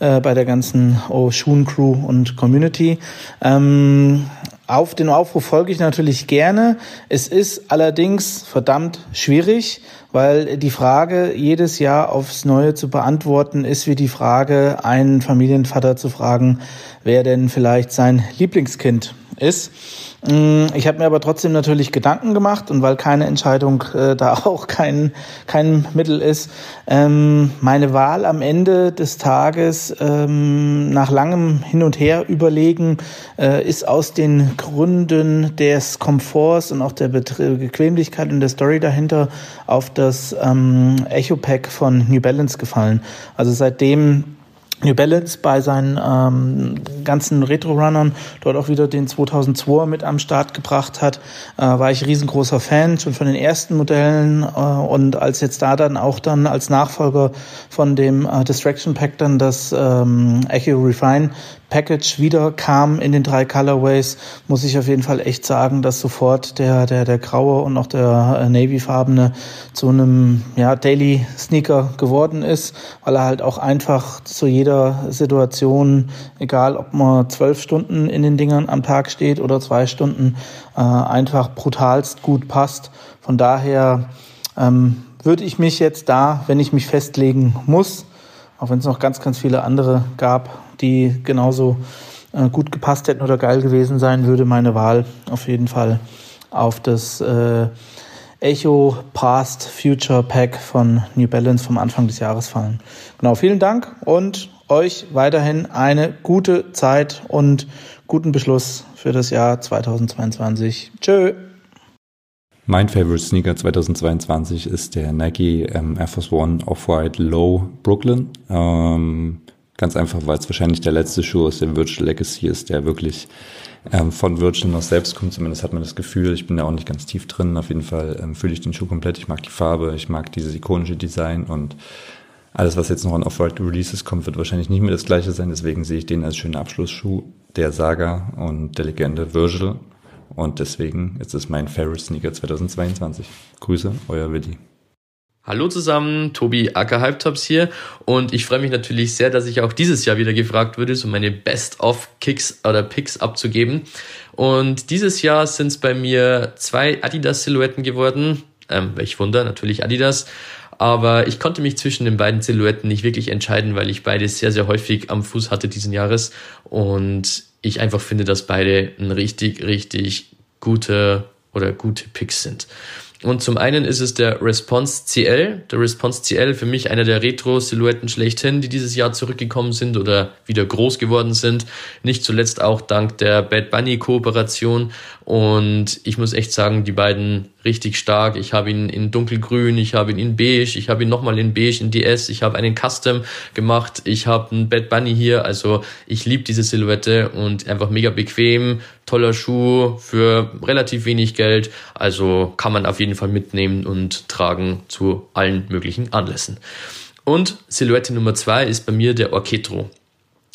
[SPEAKER 3] äh, bei der ganzen Oshun Crew und Community. Ähm, auf den Aufruf folge ich natürlich gerne. Es ist allerdings verdammt schwierig, weil die Frage jedes Jahr aufs Neue zu beantworten ist wie die Frage, einen Familienvater zu fragen, wer denn vielleicht sein Lieblingskind ist. Mm, ich habe mir aber trotzdem natürlich Gedanken gemacht und weil keine Entscheidung äh, da auch kein, kein Mittel ist, ähm, meine Wahl am Ende des Tages ähm, nach langem Hin und Her überlegen äh, ist aus den Gründen des Komforts und auch der Bequemlichkeit und der Story dahinter auf das ähm, Echo Pack von New Balance gefallen. Also seitdem New Balance bei seinen ähm, ganzen Retro-Runnern dort auch wieder den 2002er mit am Start gebracht hat, äh, war ich riesengroßer Fan schon von den ersten Modellen äh, und als jetzt da dann auch dann als Nachfolger von dem äh, Distraction Pack dann das ähm, Echo Refine Package wieder kam in den drei Colorways, muss ich auf jeden Fall echt sagen, dass sofort der, der, der graue und auch der äh, Navy-farbene zu einem ja, Daily Sneaker geworden ist, weil er halt auch einfach zu jeder Situation, egal ob man zwölf Stunden in den Dingern am Tag steht oder zwei Stunden, äh, einfach brutalst gut passt. Von daher ähm, würde ich mich jetzt da, wenn ich mich festlegen muss, auch wenn es noch ganz, ganz viele andere gab, die genauso äh, gut gepasst hätten oder geil gewesen sein, würde meine Wahl auf jeden Fall auf das äh, Echo Past Future Pack von New Balance vom Anfang des Jahres fallen. Genau, vielen Dank und euch weiterhin eine gute Zeit und guten Beschluss für das Jahr 2022. Tschö.
[SPEAKER 4] Mein Favorite Sneaker 2022 ist der Nike ähm, Air Force One Off-White Low Brooklyn. Ähm, ganz einfach, weil es wahrscheinlich der letzte Schuh aus dem Virtual Legacy ist, der wirklich ähm, von Virtual noch selbst kommt. Zumindest hat man das Gefühl. Ich bin da auch nicht ganz tief drin. Auf jeden Fall ähm, fühle ich den Schuh komplett. Ich mag die Farbe, ich mag dieses ikonische Design und alles, was jetzt noch an Off-White Releases kommt, wird wahrscheinlich nicht mehr das gleiche sein. Deswegen sehe ich den als schönen Abschlussschuh der Saga und der Legende Virgil und deswegen ist es mein Favorite Sneaker 2022. Grüße, euer Willi.
[SPEAKER 5] Hallo zusammen, Tobi Acker Halbtops hier und ich freue mich natürlich sehr, dass ich auch dieses Jahr wieder gefragt würde, so meine Best-of-Kicks oder Picks abzugeben. Und dieses Jahr sind es bei mir zwei Adidas-Silhouetten geworden. Ähm, welch Wunder, natürlich Adidas. Aber ich konnte mich zwischen den beiden Silhouetten nicht wirklich entscheiden, weil ich beide sehr, sehr häufig am Fuß hatte diesen Jahres. Und ich einfach finde, dass beide ein richtig, richtig gute oder gute Picks sind. Und zum einen ist es der Response CL. Der Response CL für mich einer der Retro-Silhouetten schlechthin, die dieses Jahr zurückgekommen sind oder wieder groß geworden sind. Nicht zuletzt auch dank der Bad Bunny Kooperation. Und ich muss echt sagen, die beiden richtig stark. Ich habe ihn in dunkelgrün, ich habe ihn in beige, ich habe ihn nochmal in beige in DS, ich habe einen Custom gemacht, ich habe einen Bad Bunny hier. Also ich liebe diese Silhouette und einfach mega bequem, toller Schuh für relativ wenig Geld. Also kann man auf jeden Fall mitnehmen und tragen zu allen möglichen Anlässen. Und Silhouette Nummer zwei ist bei mir der Orchetro.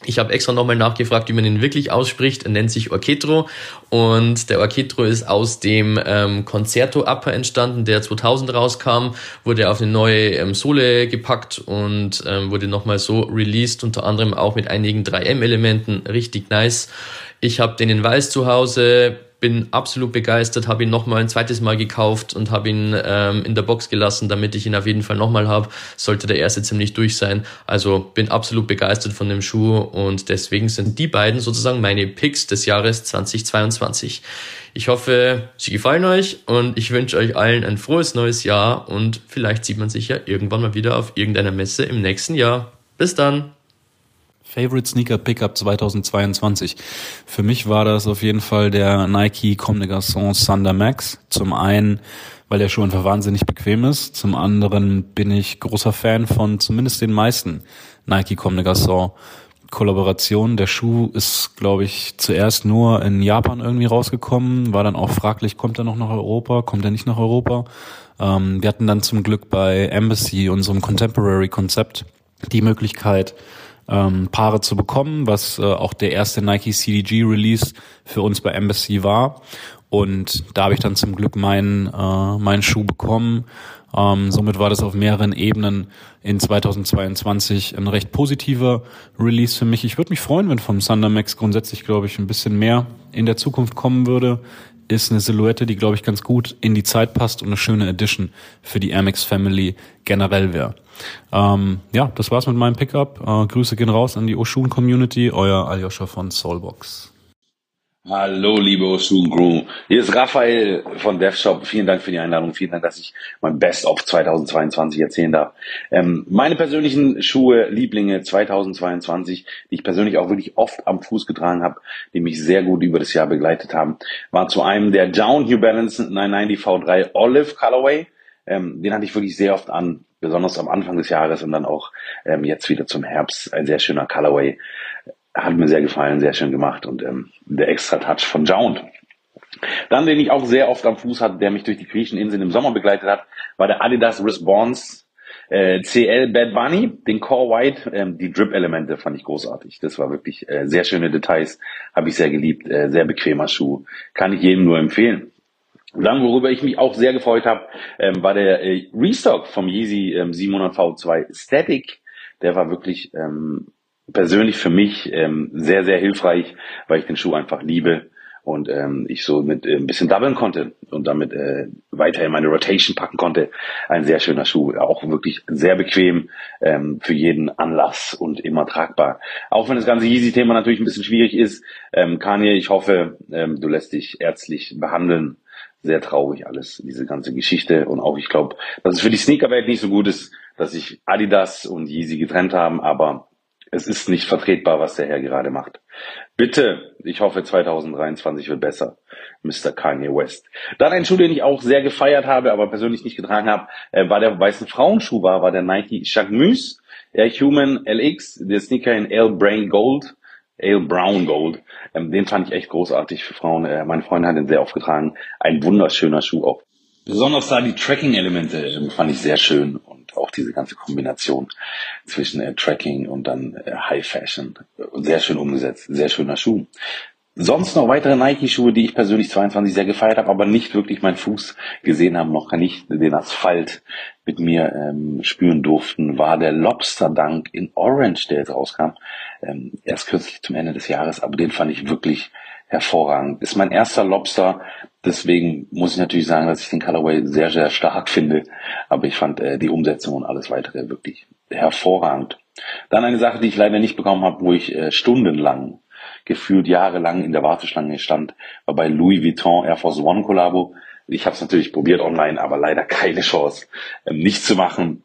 [SPEAKER 5] Ich habe extra nochmal nachgefragt, wie man ihn wirklich ausspricht. Er nennt sich Orchetro und der Orchetro ist aus dem ähm, Concerto Upper entstanden, der 2000 rauskam, wurde auf eine neue ähm, Sohle gepackt und ähm, wurde nochmal so released, unter anderem auch mit einigen 3M-Elementen. Richtig nice. Ich habe den in Weiß zu Hause, bin absolut begeistert, habe ihn nochmal ein zweites Mal gekauft und habe ihn ähm, in der Box gelassen, damit ich ihn auf jeden Fall nochmal habe. Sollte der erste ziemlich durch sein. Also bin absolut begeistert von dem Schuh und deswegen sind die beiden sozusagen meine Picks des Jahres 2022. Ich hoffe, sie gefallen euch und ich wünsche euch allen ein frohes neues Jahr und vielleicht sieht man sich ja irgendwann mal wieder auf irgendeiner Messe im nächsten Jahr. Bis dann!
[SPEAKER 6] Favorite Sneaker Pickup 2022. Für mich war das auf jeden Fall der Nike Comme des Garçons Thunder Max. Zum einen, weil der Schuh einfach wahnsinnig bequem ist. Zum anderen bin ich großer Fan von zumindest den meisten Nike Comme des Garçons Kollaborationen. Der Schuh ist, glaube ich, zuerst nur in Japan irgendwie rausgekommen, war dann auch fraglich, kommt er noch nach Europa, kommt er nicht nach Europa. Ähm, wir hatten dann zum Glück bei Embassy, unserem Contemporary-Konzept, die Möglichkeit, ähm, Paare zu bekommen, was äh, auch der erste Nike CDG Release für uns bei Embassy war. Und da habe ich dann zum Glück meinen, äh, meinen Schuh bekommen. Ähm, somit war das auf mehreren Ebenen in 2022 ein recht positiver Release für mich. Ich würde mich freuen, wenn vom Thunder Max grundsätzlich, glaube ich, ein bisschen mehr in der Zukunft kommen würde. Ist eine Silhouette, die, glaube ich, ganz gut in die Zeit passt und eine schöne Edition für die Air Max Family generell wäre. Ähm, ja, das war's mit meinem Pickup. Äh, Grüße gehen raus an die Oshun Community, euer Aljoscha von Soulbox.
[SPEAKER 7] Hallo, liebe Oshun Crew. Hier ist Raphael von DevShop. Vielen Dank für die Einladung. Vielen Dank, dass ich mein Best of 2022 erzählen darf. Ähm, meine persönlichen Schuhe, Lieblinge 2022, die ich persönlich auch wirklich oft am Fuß getragen habe, die mich sehr gut über das Jahr begleitet haben, war zu einem der Down New Balance 990 V3 Olive Colorway. Ähm, den hatte ich wirklich sehr oft an besonders am Anfang des Jahres und dann auch ähm, jetzt wieder zum Herbst. Ein sehr schöner Colorway. Hat mir sehr gefallen, sehr schön gemacht und ähm, der extra Touch von Jound. Dann, den ich auch sehr oft am Fuß hatte, der mich durch die griechischen Inseln im Sommer begleitet hat, war der Adidas Response äh, CL Bad Bunny, den Core White, ähm, die Drip-Elemente fand ich großartig. Das war wirklich äh, sehr schöne Details, habe ich sehr geliebt, äh, sehr bequemer Schuh. Kann ich jedem nur empfehlen. Dann, worüber ich mich auch sehr gefreut habe, ähm, war der äh, Restock vom Yeezy ähm, 700 V2 Static. Der war wirklich ähm, persönlich für mich ähm, sehr, sehr hilfreich, weil ich den Schuh einfach liebe und ähm, ich so mit äh, ein bisschen doublen konnte und damit äh, weiter in meine Rotation packen konnte. Ein sehr schöner Schuh, auch wirklich sehr bequem ähm, für jeden Anlass und immer tragbar. Auch wenn das ganze Yeezy-Thema natürlich ein bisschen schwierig ist, ähm, Kanye, ich hoffe, ähm, du lässt dich ärztlich behandeln sehr traurig alles, diese ganze Geschichte. Und auch ich glaube, dass es für die Sneakerwelt nicht so gut ist, dass sich Adidas und Yeezy getrennt haben, aber es ist nicht vertretbar, was der Herr gerade macht. Bitte, ich hoffe 2023 wird besser, Mr. Kanye West. Dann ein Schuh, den ich auch sehr gefeiert habe, aber persönlich nicht getragen habe, äh, war der weißen Frauenschuh war, war der Nike Chagmus Air Human LX, der Sneaker in L Brain Gold. Ale Brown Gold. Ähm, den fand ich echt großartig für Frauen. Äh, meine Freundin hat den sehr aufgetragen. Ein wunderschöner Schuh auch. Besonders da die Tracking-Elemente äh, fand ich sehr schön auch diese ganze Kombination zwischen äh, Tracking und dann äh, High Fashion. Sehr schön umgesetzt. Sehr schöner Schuh. Sonst noch weitere Nike-Schuhe, die ich persönlich 22 sehr gefeiert habe, aber nicht wirklich meinen Fuß gesehen haben, noch nicht den Asphalt mit mir ähm, spüren durften, war der Lobster Dunk in Orange, der jetzt rauskam. Ähm, erst kürzlich zum Ende des Jahres, aber den fand ich wirklich hervorragend. Ist mein erster Lobster, deswegen muss ich natürlich sagen, dass ich den Colorway sehr, sehr stark finde. Aber ich fand äh, die Umsetzung und alles weitere wirklich hervorragend. Dann eine Sache, die ich leider nicht bekommen habe, wo ich äh, stundenlang gefühlt jahrelang in der Warteschlange stand, war bei Louis Vuitton Air Force One Collabo. Ich habe es natürlich probiert online, aber leider keine Chance, ähm, nicht zu machen.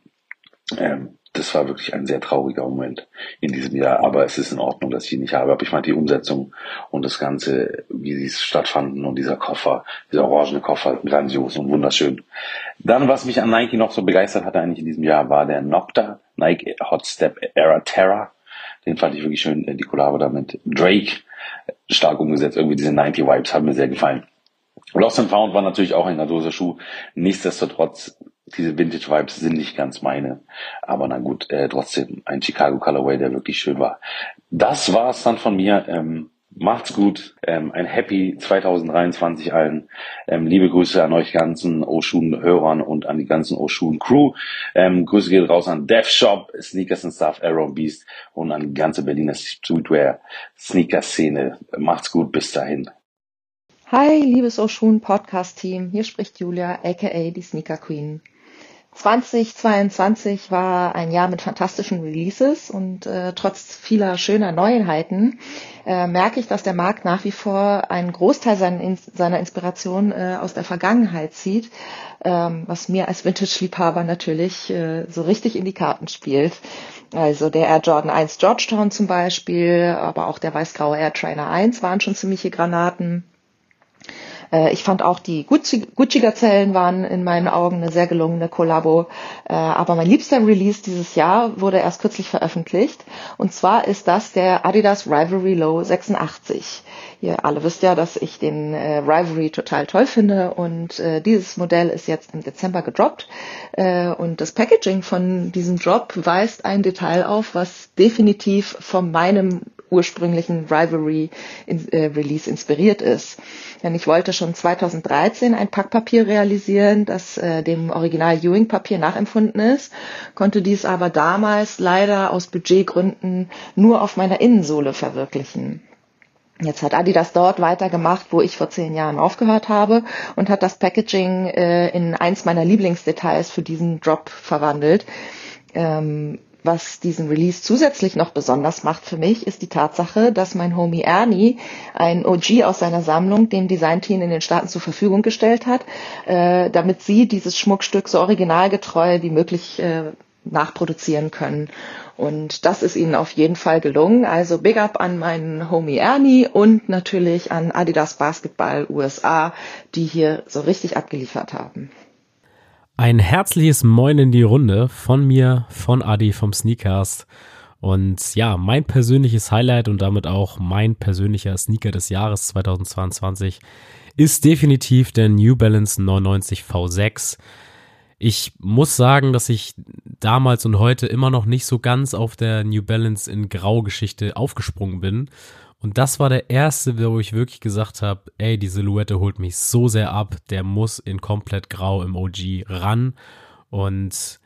[SPEAKER 7] Ähm, das war wirklich ein sehr trauriger Moment in diesem Jahr, aber es ist in Ordnung, dass ich ihn nicht habe. Aber ich fand die Umsetzung und das Ganze, wie sie stattfanden und dieser Koffer, dieser orangene Koffer, grandios und wunderschön. Dann, was mich an Nike noch so begeistert hatte eigentlich in diesem Jahr, war der Nocta Nike Hot Step Era Terra. Den fand ich wirklich schön, die Kollabo da mit Drake stark umgesetzt. Irgendwie diese 90 Vibes haben mir sehr gefallen. Lost and Found war natürlich auch ein grandiоser Schuh. Nichtsdestotrotz, diese Vintage Vibes sind nicht ganz meine. Aber na gut, äh, trotzdem ein Chicago Colorway, der wirklich schön war. Das war's dann von mir. Ähm, Macht's gut, ähm, ein Happy 2023 allen. Ähm, liebe Grüße an euch ganzen Oshun-Hörern und an die ganzen Oshun-Crew. Ähm, Grüße geht raus an Dev Shop, Sneakers and Stuff, Arrow Beast und an die ganze Berliner Streetwear-Sneaker-Szene. Macht's gut, bis dahin.
[SPEAKER 8] Hi, liebes Oshun Podcast-Team. Hier spricht Julia, aka die Sneaker Queen. 2022 war ein Jahr mit fantastischen Releases und äh, trotz vieler schöner Neuheiten äh, merke ich, dass der Markt nach wie vor einen Großteil seiner, seiner Inspiration äh, aus der Vergangenheit zieht, ähm, was mir als Vintage-Liebhaber natürlich äh, so richtig in die Karten spielt. Also der Air Jordan 1 Georgetown zum Beispiel, aber auch der weiß-graue Air Trainer 1 waren schon ziemliche Granaten. Äh, ich fand auch die Gucci-Gazellen waren in meinen Augen eine sehr gelungene Kollabo. Äh, aber mein liebster Release dieses Jahr wurde erst kürzlich veröffentlicht. Und zwar ist das der Adidas Rivalry Low 86. Ihr alle wisst ja, dass ich den äh, Rivalry total toll finde und äh, dieses Modell ist jetzt im Dezember gedroppt äh, und das Packaging von diesem Drop weist ein Detail auf, was definitiv von meinem ursprünglichen Rivalry in, äh, Release inspiriert ist. Denn ich wollte schon 2013 ein Packpapier realisieren, das äh, dem Original Ewing-Papier nachempfunden ist, konnte dies aber damals leider aus Budgetgründen nur auf meiner Innensohle verwirklichen. Jetzt hat Adidas dort weitergemacht, wo ich vor zehn Jahren aufgehört habe und hat das Packaging äh, in eins meiner Lieblingsdetails für diesen Drop verwandelt. Ähm, was diesen Release zusätzlich noch besonders macht für mich, ist die Tatsache, dass mein Homie Ernie, ein OG aus seiner Sammlung, dem Designteam in den Staaten zur Verfügung gestellt hat, äh, damit sie dieses Schmuckstück so originalgetreu wie möglich äh, nachproduzieren können. Und das ist ihnen auf jeden Fall gelungen. Also Big Up an meinen Homie Ernie und natürlich an Adidas Basketball USA, die hier so richtig abgeliefert haben.
[SPEAKER 9] Ein herzliches Moin in die Runde von mir, von Adi vom Sneakers. Und ja, mein persönliches Highlight und damit auch mein persönlicher Sneaker des Jahres 2022 ist definitiv der New Balance 99 V6. Ich muss sagen, dass ich damals und heute immer noch nicht so ganz auf der New Balance in Grau Geschichte aufgesprungen bin und das war der erste, wo ich wirklich gesagt habe, ey, die Silhouette holt mich so sehr ab, der muss in komplett grau im OG ran. Und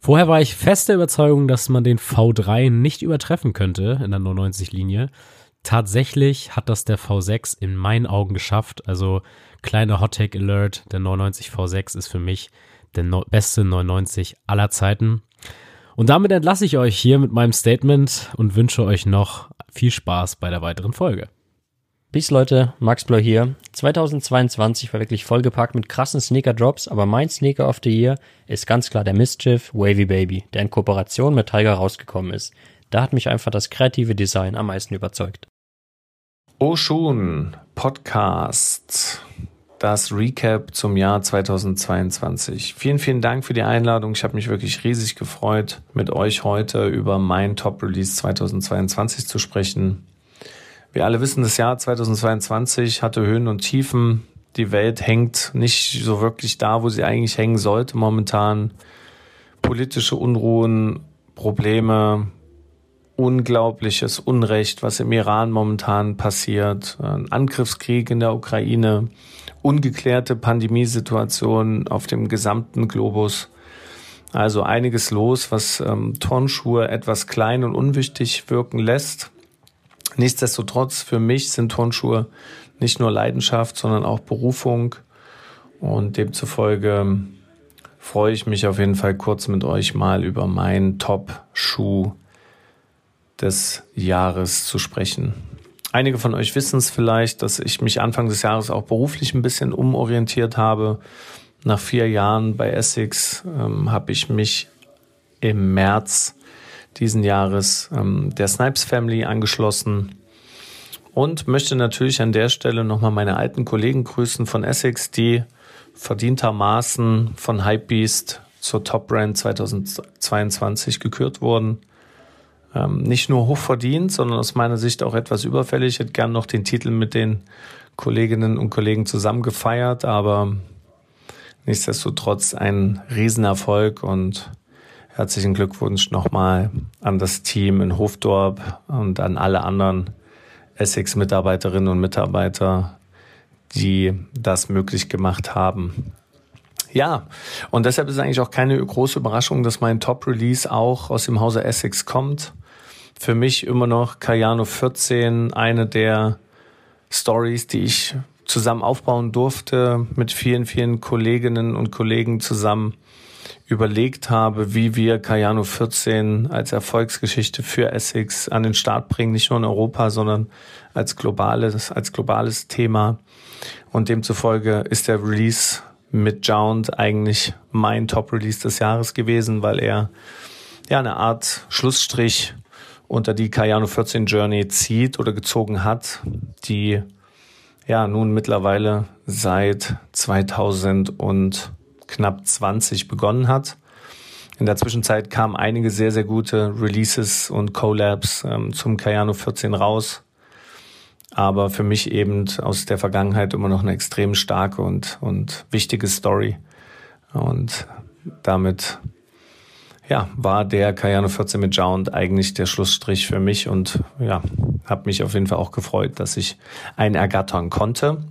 [SPEAKER 9] vorher war ich fester Überzeugung, dass man den V3 nicht übertreffen könnte in der 99-Linie. Tatsächlich hat das der V6 in meinen Augen geschafft. Also kleiner Hot Take Alert, der 99 V6 ist für mich der no beste 99 aller Zeiten. Und damit entlasse ich euch hier mit meinem Statement und wünsche euch noch viel Spaß bei der weiteren Folge.
[SPEAKER 10] Peace Leute, Max Blur hier. 2022 war wirklich vollgepackt mit krassen Sneaker Drops, aber mein Sneaker of the Year ist ganz klar der Mischief Wavy Baby, der in Kooperation mit Tiger rausgekommen ist. Da hat mich einfach das kreative Design am meisten überzeugt.
[SPEAKER 11] Oshun Podcast. Das Recap zum Jahr 2022. Vielen, vielen Dank für die Einladung. Ich habe mich wirklich riesig gefreut, mit euch heute über mein Top Release 2022 zu sprechen. Wir alle wissen, das Jahr 2022 hatte Höhen und Tiefen. Die Welt hängt nicht so wirklich da, wo sie eigentlich hängen sollte momentan. Politische Unruhen, Probleme, unglaubliches Unrecht, was im Iran momentan passiert, ein Angriffskrieg in der Ukraine, ungeklärte Pandemiesituation auf dem gesamten Globus. Also einiges los, was ähm, Turnschuhe etwas klein und unwichtig wirken lässt. Nichtsdestotrotz, für mich sind Turnschuhe nicht nur Leidenschaft, sondern auch Berufung. Und demzufolge freue ich mich auf jeden Fall kurz mit euch mal über meinen Top-Schuh des Jahres zu sprechen. Einige von euch wissen es vielleicht, dass ich mich Anfang des Jahres auch beruflich ein bisschen umorientiert habe. Nach vier Jahren bei Essex ähm, habe ich mich im März diesen Jahres ähm, der Snipes Family angeschlossen und möchte natürlich an der Stelle nochmal meine alten Kollegen grüßen von Essex, die verdientermaßen von Hypebeast zur Top Brand 2022 gekürt wurden. Ähm, nicht nur hochverdient, sondern aus meiner Sicht auch etwas überfällig. Ich hätte gern noch den Titel mit den Kolleginnen und Kollegen zusammen gefeiert, aber nichtsdestotrotz ein Riesenerfolg und herzlichen Glückwunsch nochmal an das Team in Hofdorp und an alle anderen Essex-Mitarbeiterinnen und Mitarbeiter, die das möglich gemacht haben. Ja, und deshalb ist eigentlich auch keine große Überraschung, dass mein Top-Release auch aus dem Hause Essex kommt. Für mich immer noch Cayano 14, eine der Stories, die ich zusammen aufbauen durfte, mit vielen, vielen Kolleginnen und Kollegen zusammen überlegt habe, wie wir Cayano 14 als Erfolgsgeschichte für Essex an den Start bringen, nicht nur in Europa, sondern als globales, als globales Thema. Und demzufolge ist der Release mit Jound eigentlich mein Top-Release des Jahres gewesen, weil er ja eine Art Schlussstrich unter die Cayano 14 Journey zieht oder gezogen hat, die ja nun mittlerweile seit 2000 und knapp 20 begonnen hat. In der Zwischenzeit kamen einige sehr, sehr gute Releases und Collabs ähm, zum Cayano 14 raus aber für mich eben aus der Vergangenheit immer noch eine extrem starke und, und wichtige Story. Und damit ja, war der Cayano 14 mit Jound eigentlich der Schlussstrich für mich und ja, habe mich auf jeden Fall auch gefreut, dass ich einen ergattern konnte.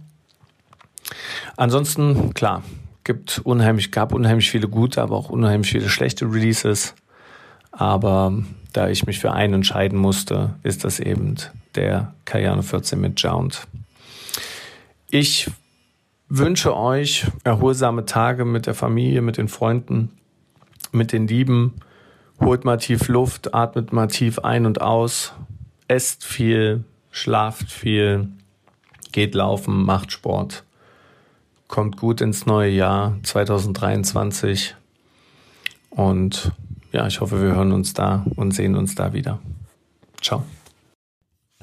[SPEAKER 11] Ansonsten, klar, gibt unheimlich, gab unheimlich viele gute, aber auch unheimlich viele schlechte Releases. Aber da ich mich für einen entscheiden musste, ist das eben der Cayano 14 mit Jound. Ich wünsche euch erholsame Tage mit der Familie, mit den Freunden, mit den Lieben. Holt mal tief Luft, atmet mal tief ein und aus, esst viel, schlaft viel, geht laufen, macht Sport. Kommt gut ins neue Jahr 2023 und ja, ich hoffe, wir hören uns da und sehen uns da wieder. Ciao.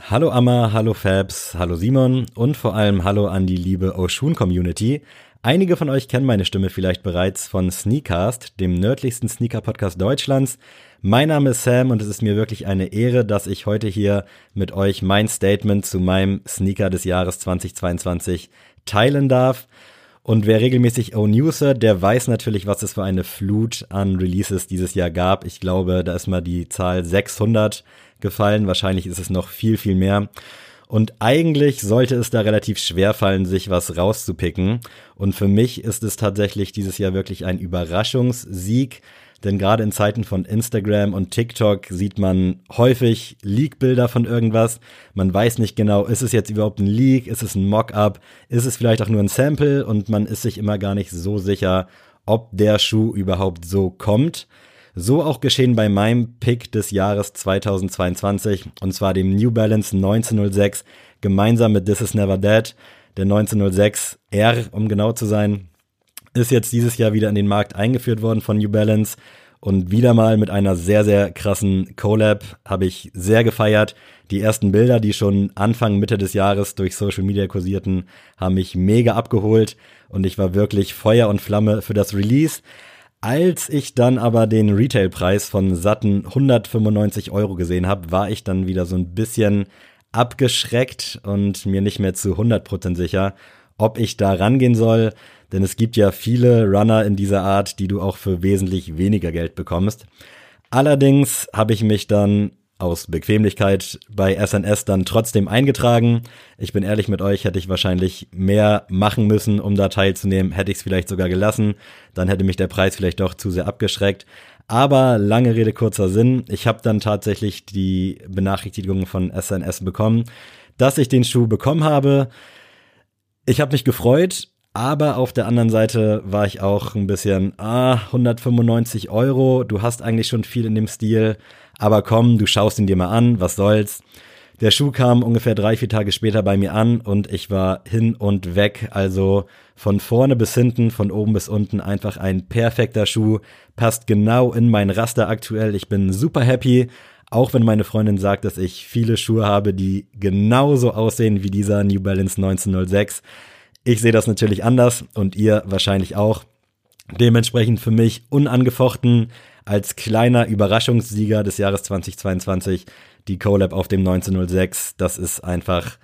[SPEAKER 12] Hallo Amma, hallo Fabs, hallo Simon und vor allem hallo an die liebe Oshun Community. Einige von euch kennen meine Stimme vielleicht bereits von Sneakcast, dem nördlichsten Sneaker-Podcast Deutschlands. Mein Name ist Sam und es ist mir wirklich eine Ehre, dass ich heute hier mit euch mein Statement zu meinem Sneaker des Jahres 2022 teilen darf. Und wer regelmäßig O-News hört, der weiß natürlich, was es für eine Flut an Releases dieses Jahr gab. Ich glaube, da ist mal die Zahl 600 gefallen. Wahrscheinlich ist es noch viel, viel mehr. Und eigentlich sollte es da relativ schwer fallen, sich was rauszupicken. Und für mich ist es tatsächlich dieses Jahr wirklich ein Überraschungssieg. Denn gerade in Zeiten von Instagram und TikTok sieht man häufig Leak-Bilder von irgendwas. Man weiß nicht genau, ist es jetzt überhaupt ein Leak, ist es ein Mock-up, ist es vielleicht auch nur ein Sample und man ist sich immer gar nicht so sicher, ob der Schuh überhaupt so kommt. So auch geschehen bei meinem Pick des Jahres 2022 und zwar dem New Balance 1906 gemeinsam mit This Is Never Dead. Der 1906 R, um genau zu sein, ist jetzt dieses Jahr wieder in den Markt eingeführt worden von New Balance und wieder mal mit einer sehr, sehr krassen Collab habe ich sehr gefeiert. Die ersten Bilder, die schon Anfang, Mitte des Jahres durch Social Media kursierten, haben mich mega abgeholt und ich war wirklich Feuer und Flamme für das Release. Als ich dann aber den Retailpreis von satten 195 Euro gesehen habe, war ich dann wieder so ein bisschen abgeschreckt und mir nicht mehr zu 100% sicher, ob ich da rangehen soll. Denn es gibt ja viele Runner in dieser Art, die du auch für wesentlich weniger Geld bekommst. Allerdings habe ich mich dann aus Bequemlichkeit bei SNS dann trotzdem eingetragen. Ich bin ehrlich mit euch, hätte ich wahrscheinlich mehr machen müssen, um da teilzunehmen. Hätte ich es vielleicht sogar gelassen, dann hätte mich der Preis vielleicht doch zu sehr abgeschreckt. Aber lange Rede, kurzer Sinn. Ich habe dann tatsächlich die Benachrichtigung von SNS bekommen, dass ich den Schuh bekommen habe. Ich habe mich gefreut, aber auf der anderen Seite war ich auch ein bisschen, ah, 195 Euro, du hast eigentlich schon viel in dem Stil, aber komm, du schaust ihn dir mal an, was soll's. Der Schuh kam ungefähr drei, vier Tage später bei mir an und ich war hin und weg. Also von vorne bis hinten, von oben bis unten einfach ein perfekter Schuh. Passt genau in mein Raster aktuell. Ich bin super happy. Auch wenn meine Freundin sagt, dass ich viele Schuhe habe, die genauso aussehen wie dieser New Balance 1906. Ich sehe das natürlich anders und ihr wahrscheinlich auch. Dementsprechend für mich unangefochten als kleiner Überraschungssieger des Jahres 2022 die Collab auf dem 1906. Das ist einfach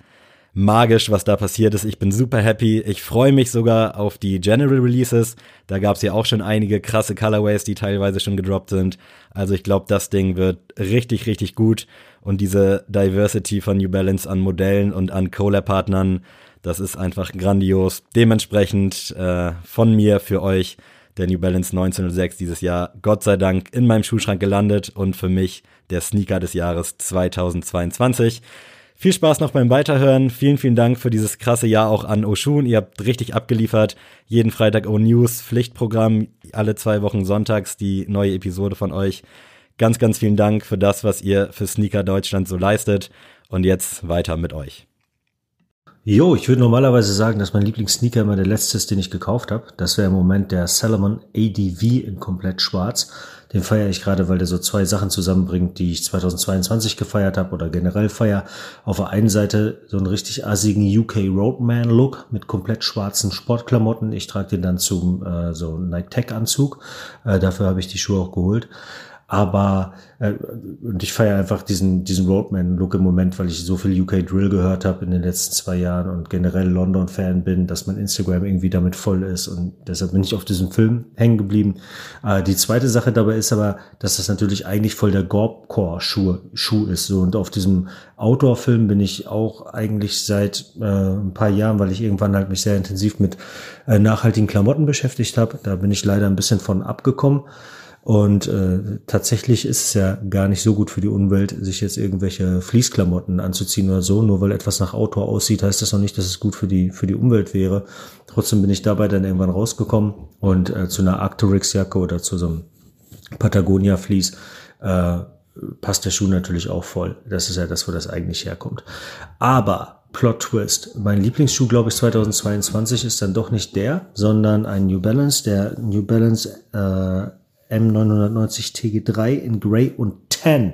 [SPEAKER 12] magisch, was da passiert ist. Ich bin super happy. Ich freue mich sogar auf die General Releases. Da gab es ja auch schon einige krasse Colorways, die teilweise schon gedroppt sind. Also ich glaube, das Ding wird richtig, richtig gut. Und diese Diversity von New Balance an Modellen und an Collab-Partnern, das ist einfach grandios. Dementsprechend äh, von mir für euch der New Balance 1906 dieses Jahr Gott sei Dank in meinem Schuhschrank gelandet und für mich der Sneaker des Jahres 2022. Viel Spaß noch beim Weiterhören. Vielen, vielen Dank für dieses krasse Jahr auch an Oshun. Ihr habt richtig abgeliefert. Jeden Freitag O News, Pflichtprogramm, alle zwei Wochen sonntags die neue Episode von euch. Ganz, ganz vielen Dank für das, was ihr für Sneaker Deutschland so leistet. Und jetzt weiter mit euch.
[SPEAKER 13] Jo, ich würde normalerweise sagen, dass mein Lieblingssneaker immer der letzte ist, den ich gekauft habe. Das wäre im Moment der Salomon ADV in komplett schwarz. Den feiere ich gerade, weil der so zwei Sachen zusammenbringt, die ich 2022 gefeiert habe oder generell feier. Auf der einen Seite so einen richtig assigen UK Roadman Look mit komplett schwarzen Sportklamotten. Ich trage den dann zum äh, so Nike Tech Anzug. Äh, dafür habe ich die Schuhe auch geholt. Aber äh, und ich feiere einfach diesen, diesen Roadman-Look im Moment, weil ich so viel UK Drill gehört habe in den letzten zwei Jahren und generell London-Fan bin, dass mein Instagram irgendwie damit voll ist. Und deshalb bin ich auf diesem Film hängen geblieben. Äh, die zweite Sache dabei ist aber, dass das natürlich eigentlich voll der Gorbcore-Schuh Schuh ist. So. Und auf diesem Outdoor-Film bin ich auch eigentlich seit äh, ein paar Jahren, weil ich irgendwann halt mich sehr intensiv mit äh, nachhaltigen Klamotten beschäftigt habe. Da bin ich leider ein bisschen von abgekommen. Und äh, tatsächlich ist es ja gar nicht so gut für die Umwelt, sich jetzt irgendwelche Fließklamotten anzuziehen oder so. Nur weil etwas nach Auto aussieht, heißt das noch nicht, dass es gut für die, für die Umwelt wäre. Trotzdem bin ich dabei dann irgendwann rausgekommen und äh, zu einer Arcturix-Jacke oder zu so einem Patagonia-Fließ äh, passt der Schuh natürlich auch voll. Das ist ja das, wo das eigentlich herkommt. Aber Plot Twist. Mein Lieblingsschuh, glaube ich, 2022 ist dann doch nicht der, sondern ein New Balance. Der New Balance äh, M990 TG3 in Grey und Tan.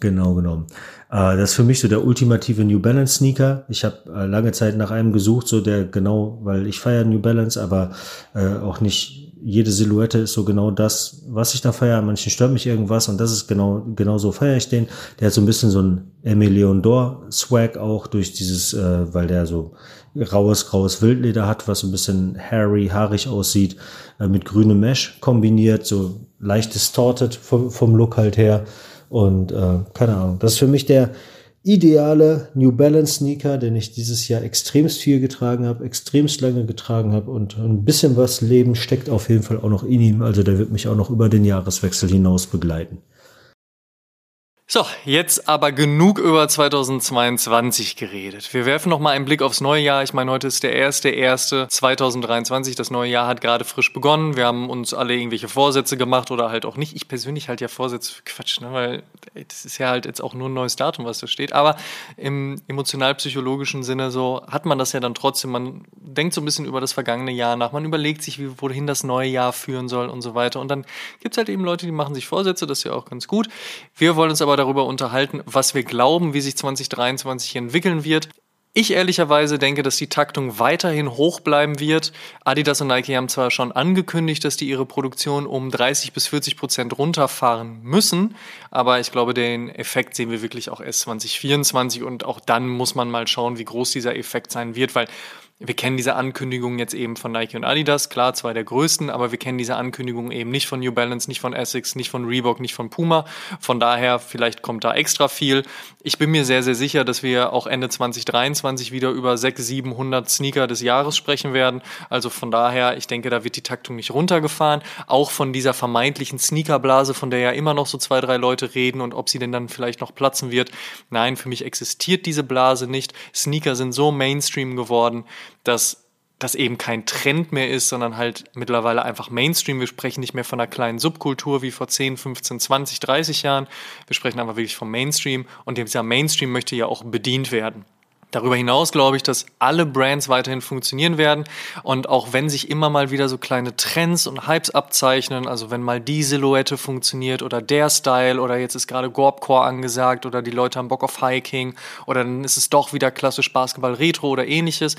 [SPEAKER 13] Genau genommen. Äh, das ist für mich so der ultimative New Balance Sneaker. Ich habe äh, lange Zeit nach einem gesucht, so der genau, weil ich feiere New Balance, aber äh, auch nicht jede Silhouette ist so genau das, was ich da feiere. Manchen stört mich irgendwas und das ist genau, genau so feiere ich den. Der hat so ein bisschen so ein Emilion Dor Swag auch durch dieses, äh, weil der so raues, graues Wildleder hat, was so ein bisschen hairy, haarig aussieht, äh, mit grünem Mesh kombiniert, so leicht distorted vom, vom Look halt her. Und äh, keine Ahnung, das ist für mich der ideale New Balance Sneaker, den ich dieses Jahr extremst viel getragen habe, extremst lange getragen habe und ein bisschen was Leben steckt auf jeden Fall auch noch in ihm. Also der wird mich auch noch über den Jahreswechsel hinaus begleiten.
[SPEAKER 1] So, jetzt aber genug über 2022 geredet. Wir werfen noch mal einen Blick aufs neue Jahr. Ich meine, heute ist der erste erste 2023. Das neue Jahr hat gerade frisch begonnen. Wir haben uns alle irgendwelche Vorsätze gemacht oder halt auch nicht. Ich persönlich halt ja Vorsätze für Quatsch, ne? weil das ist ja halt jetzt auch nur ein neues Datum, was da steht. Aber im emotional-psychologischen Sinne so hat man das ja dann trotzdem. Man denkt so ein bisschen über das vergangene Jahr nach. Man überlegt sich, wie, wohin das neue Jahr führen soll und so weiter. Und dann gibt es halt eben Leute, die machen sich Vorsätze. Das ist ja auch ganz gut. Wir wollen uns aber darüber unterhalten, was wir glauben, wie sich 2023 entwickeln wird. Ich ehrlicherweise denke, dass die Taktung weiterhin hoch bleiben wird. Adidas und Nike haben zwar schon angekündigt, dass die ihre Produktion um 30 bis 40 Prozent runterfahren müssen, aber ich glaube, den Effekt sehen wir wirklich auch erst 2024 und auch dann muss man mal schauen, wie groß dieser Effekt sein wird, weil wir kennen diese Ankündigungen jetzt eben von Nike und Adidas, klar, zwei der größten, aber wir kennen diese Ankündigungen eben nicht von New Balance, nicht von Essex, nicht von Reebok, nicht von Puma. Von daher, vielleicht kommt da extra viel. Ich bin mir sehr, sehr sicher, dass wir auch Ende 2023 wieder über 600, 700 Sneaker des Jahres sprechen werden. Also von daher, ich denke, da wird die Taktung nicht runtergefahren. Auch von dieser vermeintlichen Sneakerblase, von der ja immer noch so zwei, drei Leute reden und ob sie denn dann vielleicht noch platzen wird. Nein, für mich existiert diese Blase nicht. Sneaker sind so Mainstream geworden dass das eben kein Trend mehr ist, sondern halt mittlerweile einfach Mainstream. Wir sprechen nicht mehr von einer kleinen Subkultur wie vor 10, 15, 20, 30 Jahren. Wir sprechen einfach wirklich vom Mainstream und dieser Mainstream möchte ja auch bedient werden. Darüber hinaus glaube ich, dass alle Brands weiterhin funktionieren werden und auch wenn sich immer mal wieder so kleine Trends und Hypes abzeichnen, also wenn mal die Silhouette funktioniert oder der Style oder jetzt ist gerade Gorbcore angesagt oder die Leute haben Bock auf Hiking oder dann ist es doch wieder klassisch Basketball Retro oder ähnliches,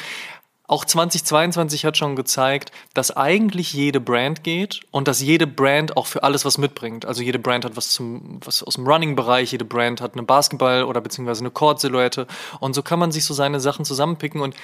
[SPEAKER 1] auch 2022 hat schon gezeigt, dass eigentlich jede Brand geht und dass jede Brand auch für alles was mitbringt. Also jede Brand hat was, zum, was aus dem Running-Bereich, jede Brand hat eine Basketball- oder beziehungsweise eine Court-Silhouette. Und so kann man sich so seine Sachen zusammenpicken. Und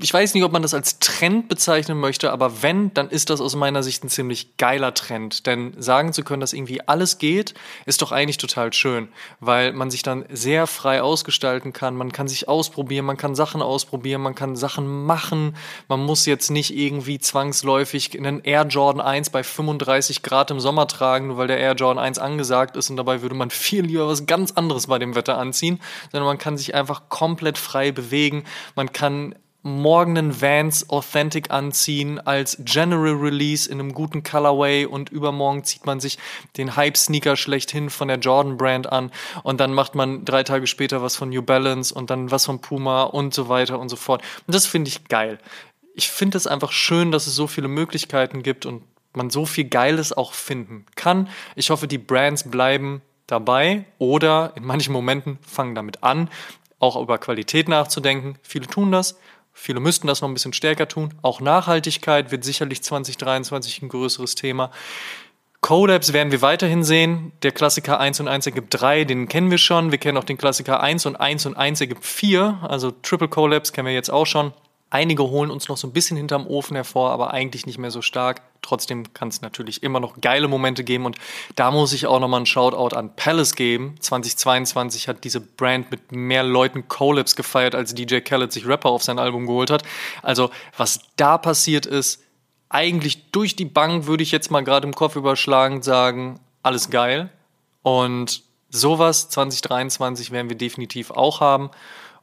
[SPEAKER 1] ich weiß nicht, ob man das als Trend bezeichnen möchte, aber wenn, dann ist das aus meiner Sicht ein ziemlich geiler Trend. Denn sagen zu können, dass irgendwie alles geht, ist doch eigentlich total schön, weil man sich dann sehr frei ausgestalten kann. Man kann sich ausprobieren, man kann Sachen ausprobieren, man kann Sachen machen. Man muss jetzt nicht irgendwie zwangsläufig einen Air Jordan 1 bei 35 Grad im Sommer tragen, nur weil der Air Jordan 1 angesagt ist und dabei würde man viel lieber was ganz anderes bei dem Wetter anziehen, sondern man kann sich einfach komplett frei bewegen. Man kann morgen einen Vans Authentic anziehen als General Release in einem guten Colorway und übermorgen zieht man sich den Hype-Sneaker schlechthin von der Jordan Brand an und dann macht man drei Tage später was von New Balance und dann was von Puma und so weiter und so fort. Und das finde ich geil. Ich finde es einfach schön, dass es so viele Möglichkeiten gibt und man so viel Geiles auch finden kann. Ich hoffe, die Brands bleiben dabei oder in manchen Momenten fangen damit an, auch über Qualität nachzudenken. Viele tun das Viele müssten das noch ein bisschen stärker tun. Auch Nachhaltigkeit wird sicherlich 2023 ein größeres Thema. Collabs werden wir weiterhin sehen. Der Klassiker 1 und 1 ergibt 3, den kennen wir schon. Wir kennen auch den Klassiker 1 und 1 und 1 ergibt 4. Also Triple Collabs kennen wir jetzt auch schon. Einige holen uns noch so ein bisschen hinterm Ofen hervor, aber eigentlich nicht mehr so stark. Trotzdem kann es natürlich immer noch geile Momente geben und da muss ich auch nochmal einen Shoutout an Palace geben. 2022 hat diese Brand mit mehr Leuten Collabs gefeiert, als DJ Khaled sich Rapper auf sein Album geholt hat. Also was da passiert ist, eigentlich durch die Bank würde ich jetzt mal gerade im Kopf überschlagen sagen, alles geil. Und sowas 2023 werden wir definitiv auch haben.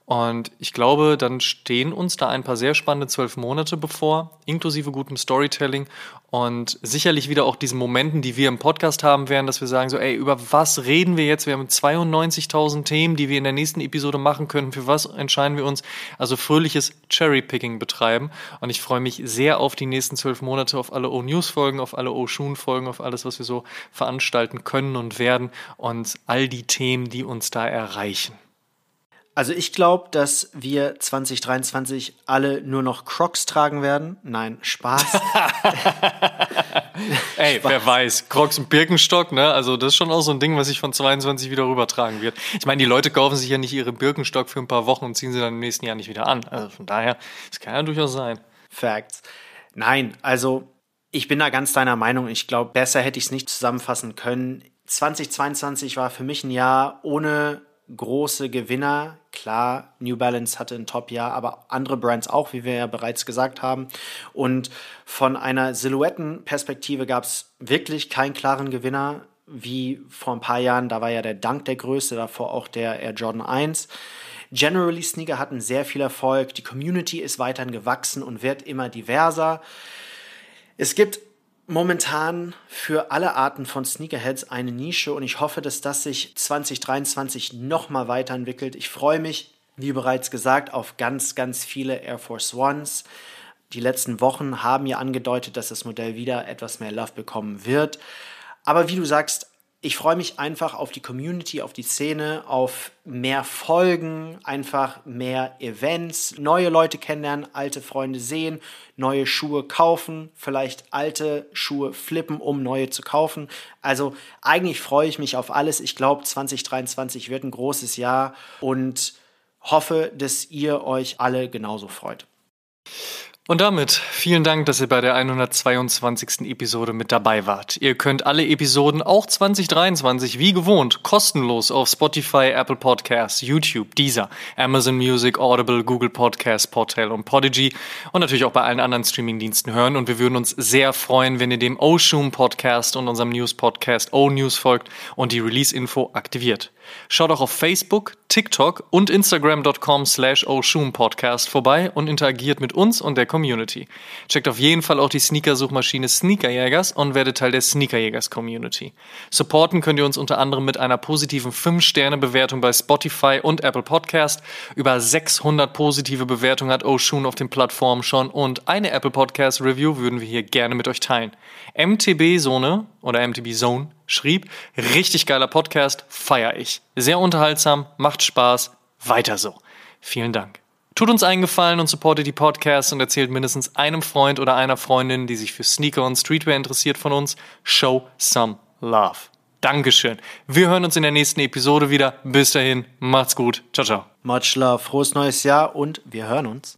[SPEAKER 1] Und ich glaube, dann stehen uns da ein paar sehr spannende zwölf Monate bevor, inklusive gutem Storytelling und sicherlich wieder auch diesen Momenten, die wir im Podcast haben werden, dass wir sagen so, ey, über was reden wir jetzt? Wir haben 92.000 Themen, die wir in der nächsten Episode machen können. Für was entscheiden wir uns? Also fröhliches Cherry-Picking betreiben. Und ich freue mich sehr auf die nächsten zwölf Monate, auf alle O-News-Folgen, auf alle O-Shoon-Folgen, auf alles, was wir so veranstalten können und werden und all die Themen, die uns da erreichen.
[SPEAKER 2] Also ich glaube, dass wir 2023 alle nur noch Crocs tragen werden. Nein, Spaß.
[SPEAKER 1] Ey, Spaß. wer weiß, Crocs und Birkenstock, ne? Also das ist schon auch so ein Ding, was sich von 22 wieder rübertragen wird. Ich meine, die Leute kaufen sich ja nicht ihre Birkenstock für ein paar Wochen und ziehen sie dann im nächsten Jahr nicht wieder an. Also von daher, das kann ja durchaus sein.
[SPEAKER 2] Facts. Nein, also ich bin da ganz deiner Meinung. Ich glaube, besser hätte ich es nicht zusammenfassen können. 2022 war für mich ein Jahr ohne große Gewinner. Klar, New Balance hatte ein Top-Jahr, aber andere Brands auch, wie wir ja bereits gesagt haben. Und von einer Silhouettenperspektive gab es wirklich keinen klaren Gewinner, wie vor ein paar Jahren. Da war ja der Dunk der größte, davor auch der Air Jordan 1. Generally Sneaker hatten sehr viel Erfolg. Die Community ist weiterhin gewachsen und wird immer diverser. Es gibt momentan für alle Arten von Sneakerheads eine Nische und ich hoffe, dass das sich 2023 nochmal weiterentwickelt. Ich freue mich, wie bereits gesagt, auf ganz, ganz viele Air Force Ones. Die letzten Wochen haben ja angedeutet, dass das Modell wieder etwas mehr Love bekommen wird. Aber wie du sagst, ich freue mich einfach auf die Community, auf die Szene, auf mehr Folgen, einfach mehr Events, neue Leute kennenlernen, alte Freunde sehen, neue Schuhe kaufen, vielleicht alte Schuhe flippen, um neue zu kaufen. Also eigentlich freue ich mich auf alles. Ich glaube, 2023 wird ein großes Jahr und hoffe, dass ihr euch alle genauso freut.
[SPEAKER 1] Und damit vielen Dank, dass ihr bei der 122. Episode mit dabei wart. Ihr könnt alle Episoden auch 2023 wie gewohnt kostenlos auf Spotify, Apple Podcasts, YouTube, Deezer, Amazon Music, Audible, Google Podcasts, Portal und Podigy und natürlich auch bei allen anderen Streamingdiensten hören. Und wir würden uns sehr freuen, wenn ihr dem Oshum Podcast und unserem News Podcast O News folgt und die Release-Info aktiviert. Schaut auch auf Facebook, TikTok und Instagram.com slash Podcast vorbei und interagiert mit uns und der Community. Checkt auf jeden Fall auch die Sneaker-Suchmaschine Sneakerjägers und werdet Teil der Sneakerjägers-Community. Supporten könnt ihr uns unter anderem mit einer positiven 5-Sterne-Bewertung bei Spotify und Apple Podcast. Über 600 positive Bewertungen hat Oshun auf den Plattformen schon und eine Apple Podcast Review würden wir hier gerne mit euch teilen. MTB Zone oder MTB Zone schrieb, richtig geiler Podcast, feier ich. Sehr unterhaltsam, macht Spaß, weiter so. Vielen Dank. Tut uns einen Gefallen und supportet die Podcasts und erzählt mindestens einem Freund oder einer Freundin, die sich für Sneaker und Streetwear interessiert von uns. Show some love. Dankeschön. Wir hören uns in der nächsten Episode wieder. Bis dahin, macht's gut. Ciao, ciao.
[SPEAKER 2] Much love, frohes neues Jahr und wir hören uns.